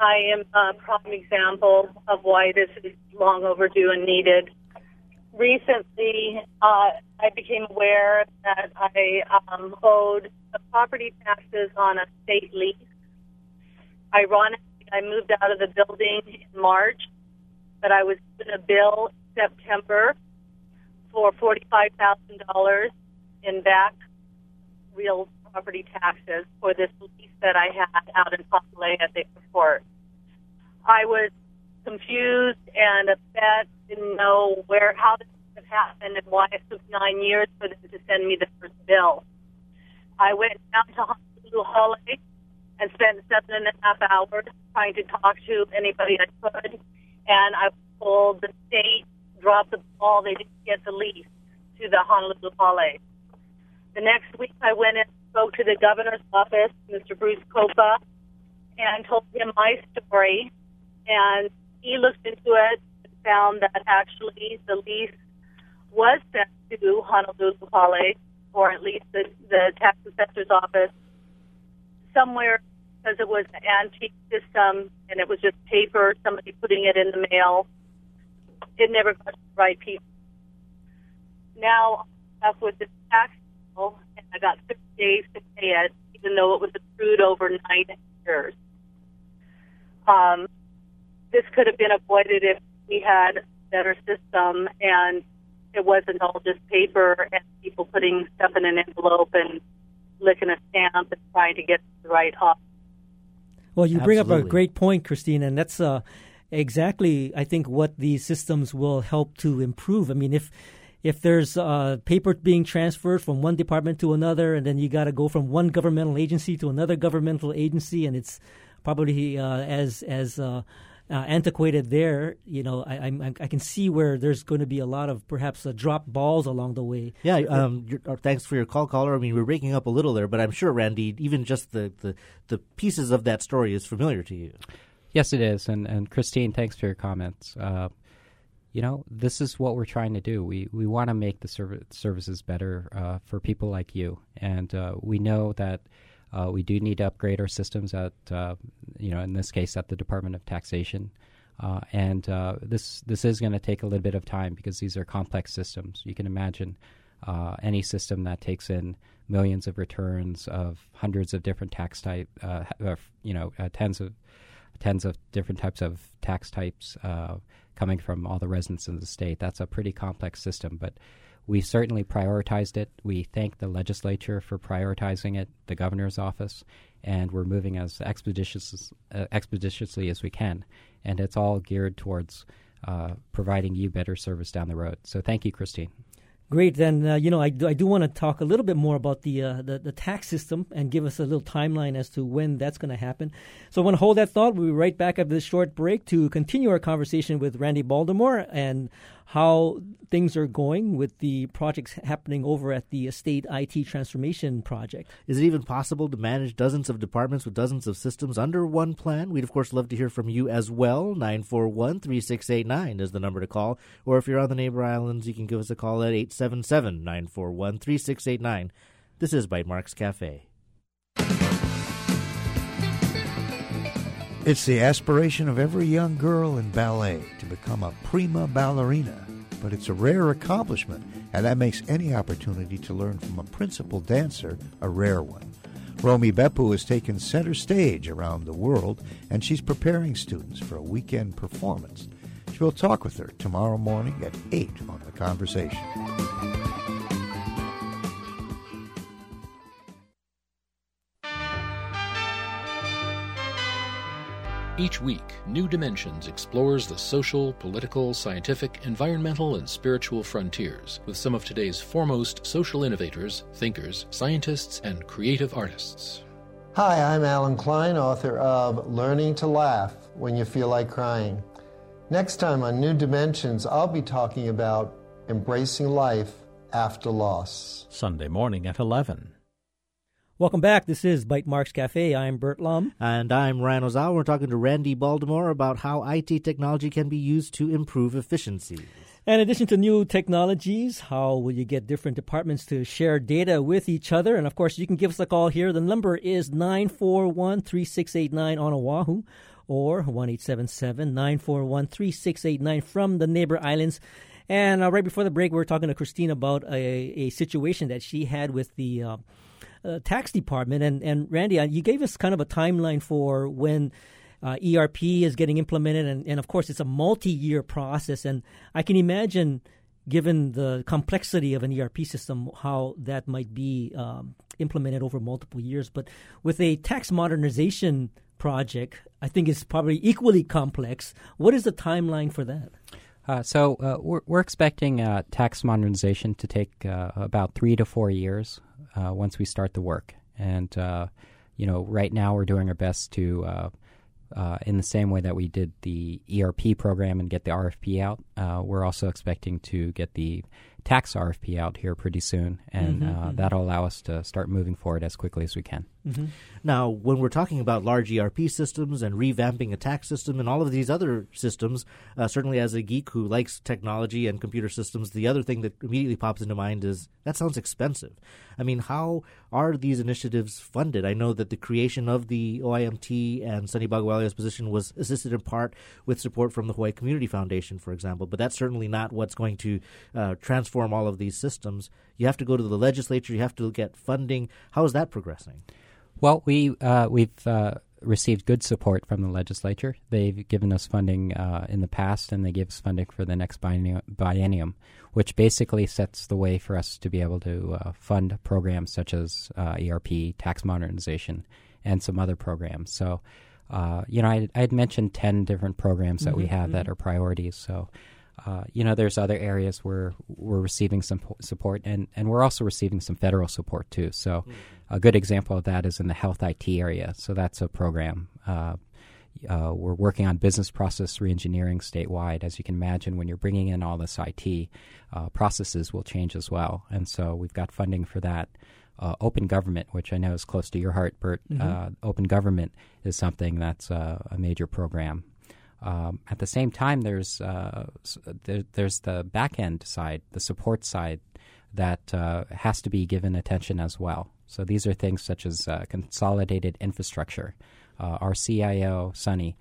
I: I am a prime example of why this is long overdue and needed. Recently, uh, I became aware that I um, owed property taxes on a state lease. Ironically, I moved out of the building in March, but I was given a bill in September for $45,000 in back real property taxes for this lease that I had out in Kapolei at the airport. I was confused and upset, didn't know where, how this could happen and why it took nine years for them to send me the first bill. I went down to Honolulu Hale and spent seven and a half hours trying to talk to anybody I could, and I was told the state dropped the ball. They didn't get the lease to the Honolulu Hale. The next week, I went and spoke to the governor's office, Mr. Bruce Coppa, and told him my story. And he looked into it and found that actually the lease was sent to Honolulu Hale, or at least the, the tax assessor's office, somewhere because it was an antique system and it was just paper, somebody putting it in the mail it never got to the right people. Now I'm with the tax bill, and I got six days to pay it, even though it was accrued over nine years. Um, this could have been avoided if we had a better system and it wasn't all just paper and people putting stuff in an envelope and licking a stamp and trying to get the right office.
A: Well, you bring up a great point, Christine, and that's uh, exactly, I think, what these systems will help to improve. I mean, if if there's uh, paper being transferred from one department to another, and then you got to go from one governmental agency to another governmental agency, and it's probably uh, as as uh, uh antiquated there. You know, I, I, I can see where there's going to be a lot of perhaps uh, dropped balls along the way.
B: Yeah. Um, uh, thanks for your call, caller. I mean, we're breaking up a little there, but I'm sure Randy, even just the the, the pieces of that story is familiar to you.
H: Yes, it is. And, and Christine, thanks for your comments. Uh, you know, this is what we're trying to do. We we want to make the serv- services better uh, for people like you, and uh, we know that uh, we do need to upgrade our systems at, uh, you know, in this case, at the Department of Taxation. Uh, and this this is going to take a little bit of time because these are complex systems. You can imagine any system that takes in millions of returns of hundreds of different tax type, you know, tens of tens of different types of tax types uh, coming from all the residents in the state. That's a pretty complex system, but we certainly prioritized it. We thank the legislature for prioritizing it, the governor's office, and we're moving as expeditious, uh, expeditiously as we can. And it's all geared towards uh, providing you better service down the road. So thank you, Christine.
A: Great. Then uh, you know I do, I do want to talk a little bit more about the, uh, the the tax system and give us a little timeline as to when that's going to happen. So I want to hold that thought. We'll be right back after this short break to continue our conversation with Randy Baldemore and how things are going with the projects happening over at the state IT transformation project.
B: Is it even possible to manage dozens of departments with dozens of systems under one plan? We'd, of course, love to hear from you as well. 941 3689 is the number to call. Or if you're on the neighbor islands, you can give us a call at 877 941 3689. This is Bytemarks Cafe.
J: It's the aspiration of every young girl in ballet to become a prima ballerina, but it's a rare accomplishment, and that makes any opportunity to learn from a principal dancer a rare one. Romy Beppu has taken center stage around the world, and she's preparing students for a weekend performance. She will talk with her tomorrow morning at 8 on The Conversation.
K: Each week, New Dimensions explores the social, political, scientific, environmental, and spiritual frontiers with some of today's foremost social innovators, thinkers, scientists, and creative artists.
L: Hi, I'm Alan Klein, author of Learning to Laugh When You Feel Like Crying. Next time on New Dimensions, I'll be talking about embracing life after loss.
G: Sunday morning at 11.
A: Welcome back. This is Bytemarks Cafe. I'm Burt Lum.
B: And I'm Ryan Ozawa. We're talking to Randy Baldemore about how IT technology can be used to improve efficiency.
A: In addition to new technologies, how will you get different departments to share data with each other? And of course, you can give us a call here. The number is 941 3689 on Oahu or 1 941 3689 from the neighbor islands. And uh, right before the break, we were talking to Christine about a, a situation that she had with the. Uh, uh, tax department. And, and Randy, uh, you gave us kind of a timeline for when uh, ERP is getting implemented. And, and of course, it's a multi year process. And I can imagine, given the complexity of an ERP system, how that might be um, implemented over multiple years. But with a tax modernization project, I think it's probably equally complex. What is the timeline for that?
H: Uh, so uh, we're, we're, expecting uh, tax modernization to take uh, about three to four years uh, once we start the work. And uh, you know, right now we're doing our best to, in the same way that we did the ERP program and get the RFP out, we're also expecting to get the tax RFP out here pretty soon, and mm-hmm, uh, mm-hmm. that'll allow us to start moving forward as quickly as we can.
B: Mm-hmm. Now, when we're talking about large ERP systems and revamping a tax system and all of these other systems, uh, certainly as a geek who likes technology and computer systems, the other thing that immediately pops into mind is that sounds expensive. I mean, how are these initiatives funded? I know that the creation of the OIMT and Sonny Bhagowalia's position was assisted in part with support from the Hawaii Community Foundation, for example, but that's certainly not what's going to uh, transform all of these systems. You have to go to the legislature, you have to get funding. How is that progressing?
H: Well, we uh, we've uh, received good support from the legislature. They've given us funding uh, in the past, and they give us funding for the next biennium, which basically sets the way for us to be able to uh, fund programs such as uh, ERP, tax modernization, and some other programs. So, uh, you know, I, I had mentioned ten different programs that mm-hmm, we have mm-hmm. that are priorities. So. Uh, you know, there's other areas where we're receiving some support, and, and we're also receiving some federal support too. So, mm-hmm. A good example of that is in the health IT area. So that's a program. Uh, uh, we're working on business process reengineering statewide. As you can imagine, when you're bringing in all this IT, uh, processes will change as well. And so we've got funding for that. Uh, open government, which I know is close to your heart, Burt. Mm-hmm. Uh, open government is something that's uh, a major program. Um, at the same time, there's there, there's the back end side, the support side, that has to be given attention as well. So these are things such as uh, consolidated infrastructure. Uh, our CIO, Sonny,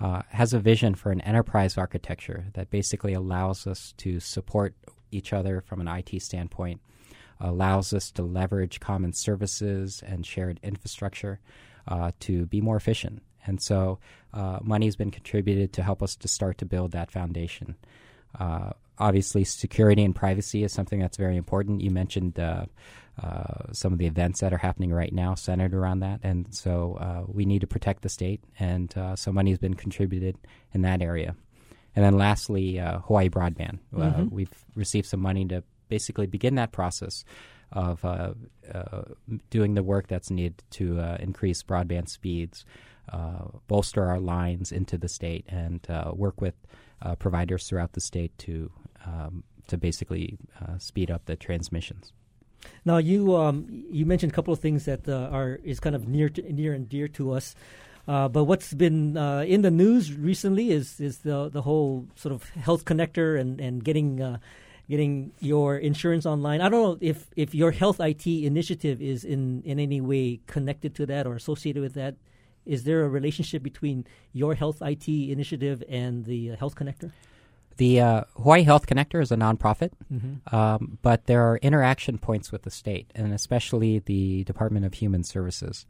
H: uh, has a vision for an enterprise architecture that basically allows us to support each other from an IT standpoint, allows us to leverage common services and shared infrastructure uh, to be more efficient. And so uh, money has been contributed to help us to start to build that foundation. Uh, obviously, security and privacy is something that's very important. You mentioned uh, some of the events that are happening right now centered around that. And so uh, we need to protect the state, and uh, so money has been contributed in that area. And then lastly, uh, Hawaii Broadband. Uh, mm-hmm. we've received some money to basically begin that process of uh, uh, doing the work that's needed to uh, increase broadband speeds, uh, bolster our lines into the state, and uh, work with uh, providers throughout the state to um, to basically speed up the transmissions.
A: Now, you um, you mentioned a couple of things that are is kind of near to, near and dear to us. Uh, but what's been uh, in the news recently is is the the whole sort of health connector and and getting uh, getting your insurance online. I don't know if if your health IT initiative is in in any way connected to that or associated with that. Is there a relationship between your health IT initiative and the uh, health connector?
H: The uh, Hawaii Health Connector is a nonprofit,
A: mm-hmm.
H: um, but there are interaction points with the state, and especially the Department of Human Services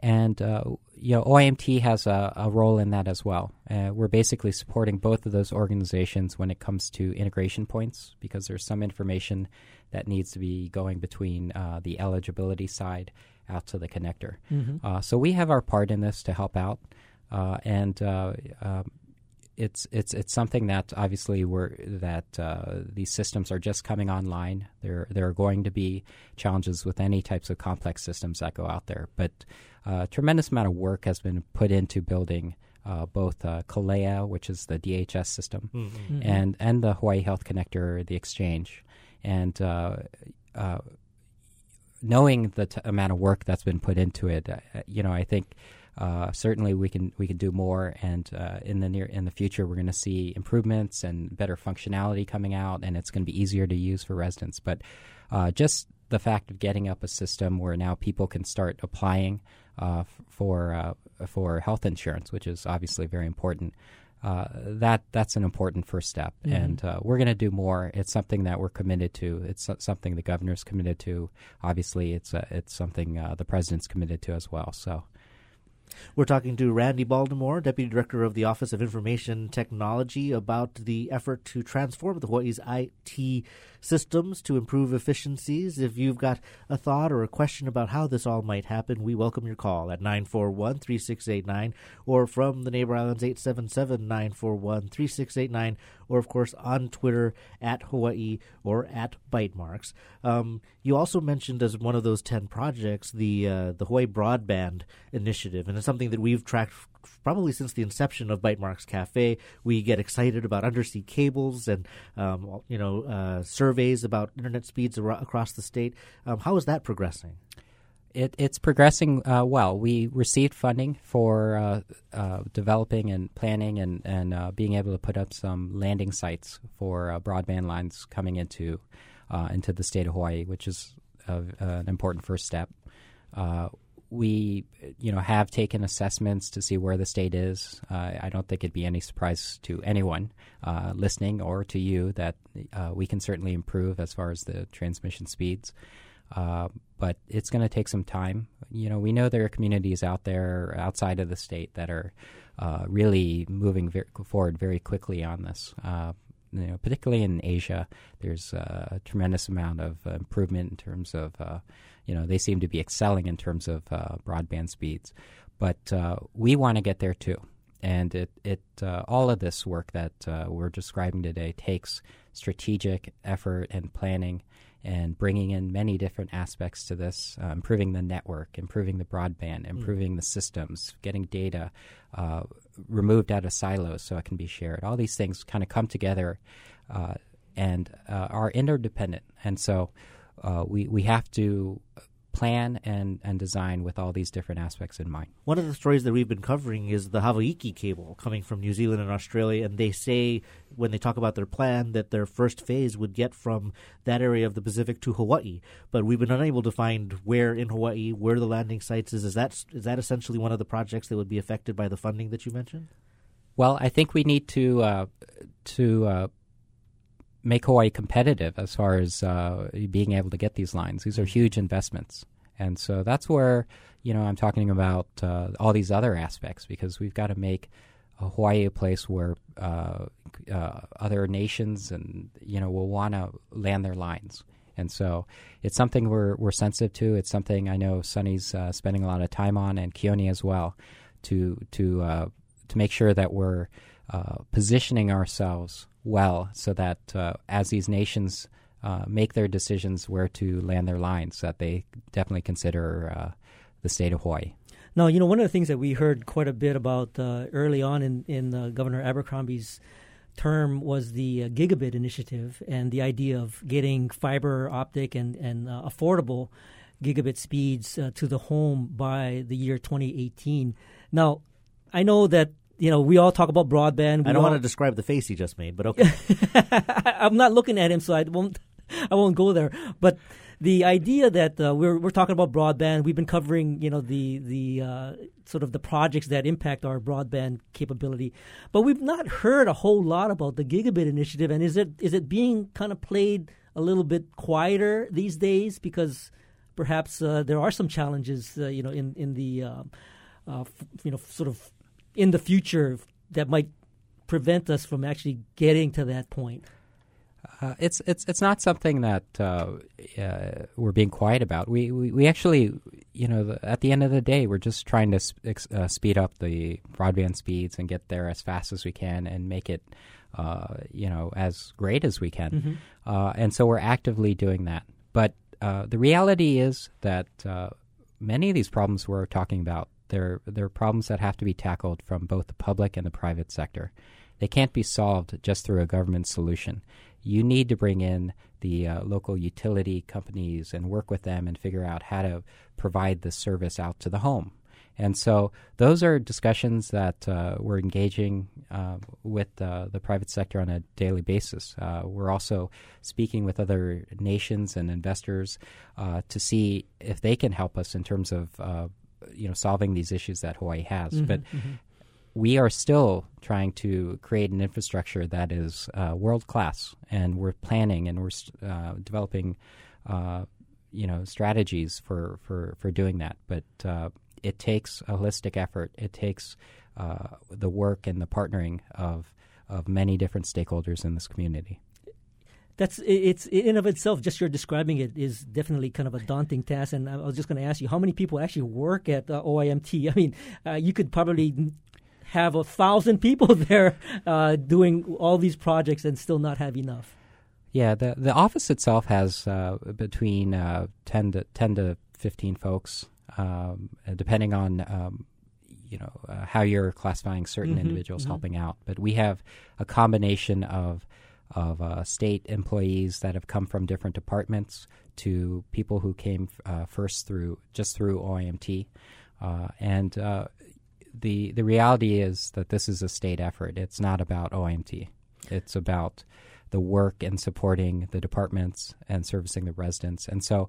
H: and uh, you know OIMT has a, a, role in that as well. Uh, we're basically supporting both of those organizations when it comes to integration points because there's some information that needs to be going between uh, the eligibility side out to the connector.
A: Mm-hmm.
H: Uh, so we have our part in this to help out, uh, and uh, um, it's it's it's something that obviously we're that uh, these systems are just coming online. There there are going to be challenges with any types of complex systems that go out there, but uh, a tremendous amount of work has been put into building uh, both uh, KOLEA, which is the DHS system,
B: mm-hmm.
H: and and the Hawaii Health Connector, the exchange, and uh, uh, knowing the t- amount of work that's been put into it, uh, you know, I think. Uh, certainly, we can we can do more, and uh, in the near in the future, we're going to see improvements and better functionality coming out, and it's going to be easier to use for residents. But uh, just the fact of getting up a system where now people can start applying uh, for uh, for health insurance, which is obviously very important. Uh, that that's an important first step,
A: mm-hmm.
H: and uh, we're going to do more. It's something that we're committed to. It's something the governor's committed to. Obviously, it's it's something uh, the president's committed to as well. So.
B: We're talking to Randy Baldemore, Deputy Director of the Office of Information Technology, about the effort to transform the Hawaii's IT systems to improve efficiencies. If you've got a thought or a question about how this all might happen, we welcome your call at 941 3689 or from the Neighbor Islands 877 941 3689 or, of course, on Twitter at Hawaii or at Bytemarks. Um, you also mentioned as one of those 10 projects the, uh, the Hawaii Broadband Initiative, and it's something that we've tracked probably since the inception of Bytemarks Cafe. We get excited about undersea cables and um, you know uh, surveys about internet speeds ar- across the state. Um, how is that progressing?
H: It, it's progressing uh, well. We received funding for uh, uh, developing and planning and, and uh, being able to put up some landing sites for uh, broadband lines coming into into the state of Hawaii, which is an important first step we you know have taken assessments to see where the state is. Uh, I don't think it'd be any surprise to anyone uh, listening or to you that uh, we can certainly improve as far as the transmission speeds. Uh, but it's going to take some time. You know, we know there are communities out there outside of the state that are uh, really moving very forward very quickly on this. Uh, you know, particularly in Asia, there's a tremendous amount of improvement in terms of you know they seem to be excelling in terms of uh, broadband speeds, but uh, we want to get there too. And it it uh, all of this work that uh, we're describing today takes strategic effort and planning and bringing in many different aspects to this, uh, improving the network, improving the broadband, hmm. improving mm. the systems, getting data uh, removed out of silos so it can be shared. All these things kind of come together and are interdependent. And so uh, we we have to plan and, and design with all these different aspects in mind.
B: One of the stories that we've been covering is the Hawaiki cable coming from New Zealand and Australia, and they say when they talk about their plan that their first phase would get from that area of the Pacific to Hawaii, but we've been unable to find where in Hawaii, where the landing sites is. Is that is that essentially one of the projects that would be affected by the funding that you mentioned?
H: Well, I think we need to uh, to uh, make Hawaii competitive as far as uh, being able to get these lines. These are huge investments, and so that's where you know I'm talking about uh, all these other aspects because we've got to make Hawaii a place where uh, uh, other nations and you know will want to land their lines. And so it's something we're we're sensitive to. It's something I know Sonny's uh, spending a lot of time on, and Keone as well, to to uh, to make sure that we're positioning ourselves well so that uh, as these nations uh, make their decisions where to land their lines, that they definitely consider uh, the state of Hawaii.
A: Now, you know, one of the things that we heard quite a bit about uh, early on in, in uh, Governor Abercrombie's term was the uh, gigabit initiative and the idea of getting fiber optic and, and affordable gigabit speeds to the home by the year 2018. Now, I know that you know we all talk about broadband.
B: I don't
A: all...
B: want to describe the face he just made, but okay.
A: I'm not looking at him, so I won't. I won't go there. But the idea that uh, we're we're talking about broadband, we've been covering you know the the uh, sort of the projects that impact our broadband capability, but we've not heard a whole lot about the gigabit initiative. And is it is it being kind of played a little bit quieter these days because perhaps uh, there are some challenges uh, you know in in the uh, uh, you know sort of in the future that might prevent us from actually getting to that point.
H: Uh, it's it's it's not something that uh, uh, we're being quiet about. We, we, we actually, you know, the, at the end of the day, we're just trying to sp- uh, speed up the broadband speeds and get there as fast as we can and make it, uh, you know, as great as we can.
A: Mm-hmm.
H: Uh, and so we're actively doing that. But the reality is that many of these problems we're talking about, they're they're problems that have to be tackled from both the public and the private sector. They can't be solved just through a government solution you need to bring in the uh, local utility companies and work with them and figure out how to provide the service out to the home. And so those are discussions that uh, we're engaging uh, with uh, the private sector on a daily basis. Uh, we're also speaking with other nations and investors uh, to see if they can help us in terms of uh, you know solving these issues that Hawaii has.
A: Mm-hmm,
H: but
A: mm-hmm
H: we are still trying to create an infrastructure that is uh, world class, and we're planning and we're uh, developing, uh, you know, strategies for, for, for doing that. But uh, it takes a holistic effort. It takes uh, the work and the partnering of of many different stakeholders in this community.
A: That's it's in of itself. Just you're describing it is definitely kind of a daunting task. And I was just going to ask you, how many people actually work at uh, OIMT? I mean, you could probably have a thousand people there uh, doing all these projects and still not have enough.
H: Yeah, the the office itself has uh, between uh, ten to ten to fifteen folks, um, depending on um, you know uh, how you're classifying certain
A: mm-hmm,
H: individuals
A: mm-hmm.
H: helping out. But we have a combination of of uh, state employees that have come from different departments to people who came uh, first through just through OIMT. Uh, and uh, the the reality is that this is a state effort. It's not about OIMT. It's about the work and supporting the departments and servicing the residents. And so,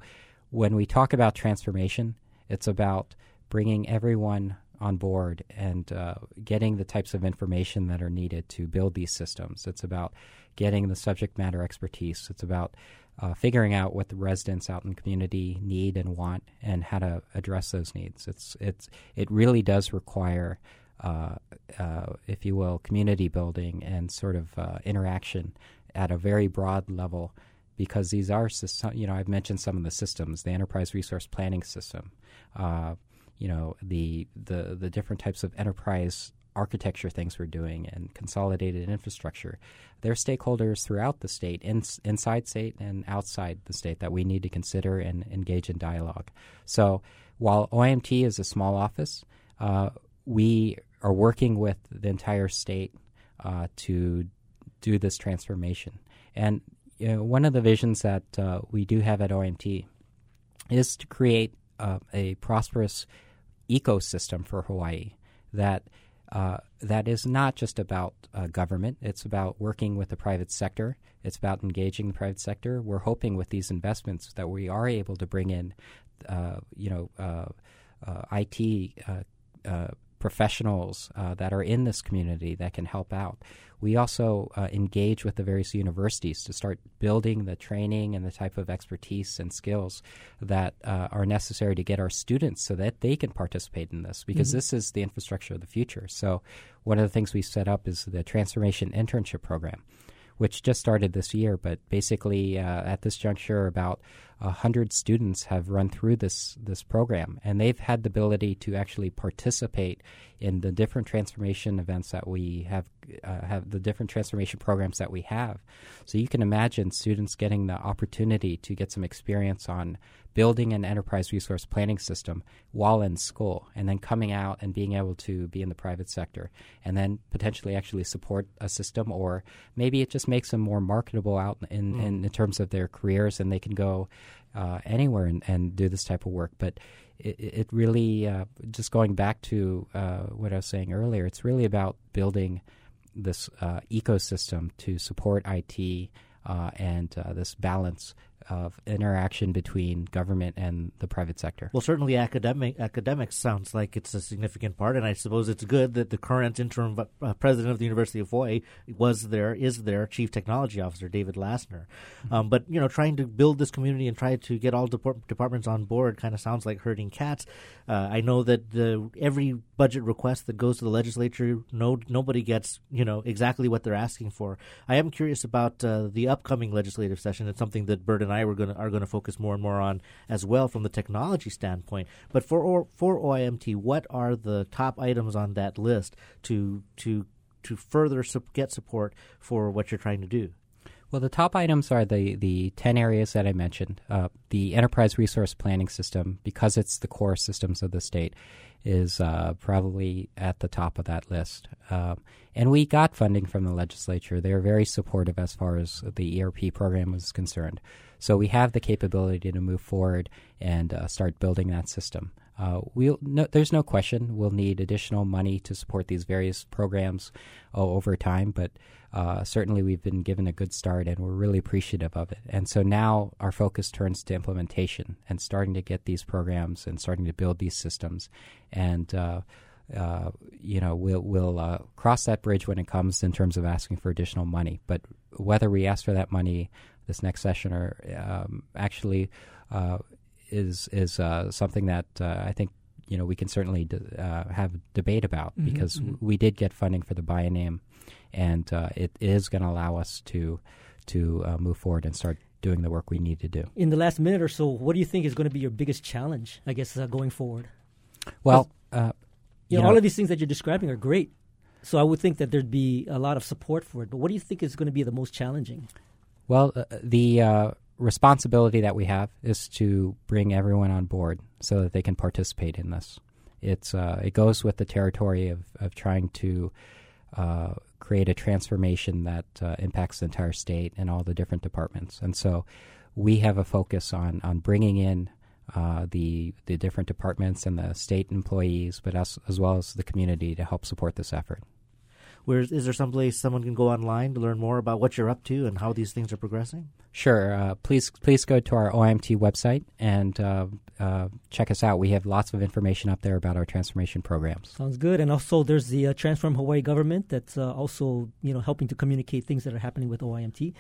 H: when we talk about transformation, it's about bringing everyone on board and uh, getting the types of information that are needed to build these systems. It's about getting the subject matter expertise. It's about uh, figuring out what the residents out in the community need and want and how to address those needs. It's it's it really does require, uh, uh, if you will, community building and sort of uh, interaction at a very broad level. Because these are, you know, I've mentioned some of the systems, the enterprise resource planning system, uh, you know, the the the different types of enterprise architecture things we're doing and consolidated infrastructure. There are stakeholders throughout the state, in, inside state and outside the state, that we need to consider and engage in dialogue. So while OIMT is a small office, uh, we are working with the entire state uh, to do this transformation. And you know, one of the visions that uh, we do have at OIMT is to create uh, a prosperous ecosystem for Hawaii that uh, that is not just about uh, government. It's about working with the private sector. It's about engaging the private sector. We're hoping with these investments that we are able to bring in, uh, you know, uh, uh, IT professionals that are in this community that can help out. We also uh, engage with the various universities to start building the training and the type of expertise and skills that uh, are necessary to get our students so that they can participate in this because mm-hmm. this is the infrastructure of the future. So, one of the things we set up is the Transformation Internship Program which just started this year, but basically uh, at this juncture, about hundred students have run through this this program, and they've had the ability to actually participate in the different transformation events that we have uh, have the different transformation programs that we have. So you can imagine students getting the opportunity to get some experience on building an enterprise resource planning system while in school, and then coming out and being able to be in the private sector, and then potentially actually support a system, or maybe it just makes them more marketable out in, mm. in, in, terms of their careers, and they can go uh, anywhere and, and do this type of work. But it, it really, uh, just going back to uh, what I was saying earlier, it's really about building this uh, ecosystem to support IT uh, and uh, this balance of interaction between government and the private sector.
B: Well, certainly academic academics sounds like it's a significant part, and I suppose it's good that the current interim uh, president of the University of Hawaii was there, is their chief technology officer, David Lassner. Mm-hmm. Um, but you know, trying to build this community and try to get all depart- departments on board kind of sounds like herding cats. Uh, I know that the, every budget request that goes to the legislature, no nobody gets you know exactly what they're asking for. I am curious about uh, the upcoming legislative session. It's something that Burt and I were going are going to focus more and more on as well from the technology standpoint. But for for OIMT, what are the top items on that list to to to further su- get support for what you're trying to do?
H: Well, the top items are the, the 10 areas that I mentioned. Uh, the enterprise resource planning system, because it's the core systems of the state, is uh, probably at the top of that list. Uh, and we got funding from the legislature. They're very supportive as far as the ERP program is concerned. So we have the capability to move forward and uh, start building that system. Uh, we'll, no, there's no question we'll need additional money to support these various programs uh, over time, but uh, certainly we've been given a good start and we're really appreciative of it. And so now our focus turns to implementation and starting to get these programs and starting to build these systems. And uh, uh, you know, we'll we'll uh, cross that bridge when it comes in terms of asking for additional money. But whether we ask for that money this next session or um, actually uh, is is uh, something that uh, I think you know we can certainly uh, have debate about mm-hmm, because mm-hmm. we did get funding for the biennium, and uh, it is going to allow us to to uh, move forward and start doing the work we need to do.
A: In the last minute or so, what do you think is going to be your biggest challenge? I guess going forward.
H: Well,
A: you, you know, all of these things that you're describing are great. So I would think that there'd be a lot of support for it. But what do you think is going to be the most challenging?
H: Well, uh, the uh, responsibility that we have is to bring everyone on board so that they can participate in this. It's uh, it goes with the territory of, of trying to uh, create a transformation that uh, impacts the entire state and all the different departments. And so we have a focus on on bringing in uh, the the different departments and the state employees, but as as well as the community to help support this effort.
B: Where is there some place someone can go online to learn more about what you're up to and how these things are progressing?
H: Sure. Uh, please please go to our OIMT website and uh, uh, check us out. We have lots of information up there about our transformation programs.
A: Sounds good. And also, there's the uh, Transform Hawaii government that's uh, also you know helping to communicate things that are happening with OIMT.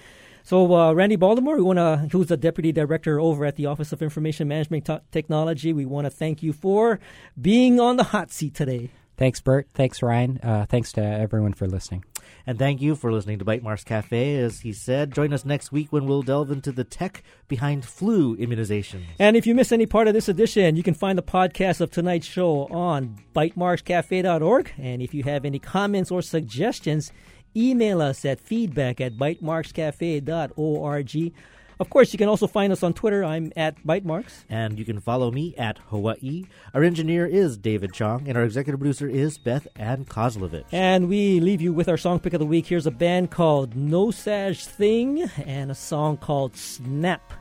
A: So, uh, Randy Baldemore, we want to, who's the deputy director over at the Office of Information Management T- Technology, we want to thank you for being on the hot seat today.
H: Thanks, Burt. Thanks, Ryan. Uh, thanks to everyone for listening.
B: And thank you for listening to Bytemarks Cafe. As he said, join us next week when we'll delve into the tech behind flu immunization.
A: And if you miss any part of this edition, you can find the podcast of tonight's show on bytemarkscafe.org. And if you have any comments or suggestions, email us at feedback at bytemarkscafe.org. Of course, you can also find us on Twitter. I'm at Bytemarks.
B: And you can follow me at Hawaii. Our engineer is David Chong, and our executive producer is Beth Ann Kozlovich.
A: And we leave you with our song pick of the week. Here's a band called Nosaj Thing and a song called Snap.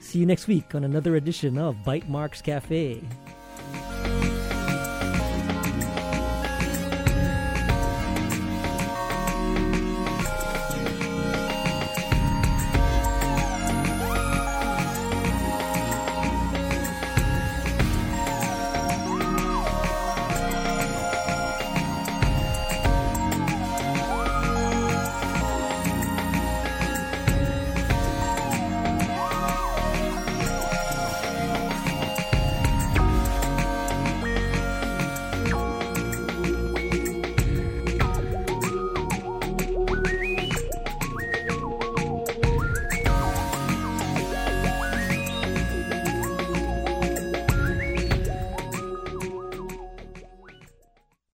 A: See you next week on another edition of Bytemarks Cafe.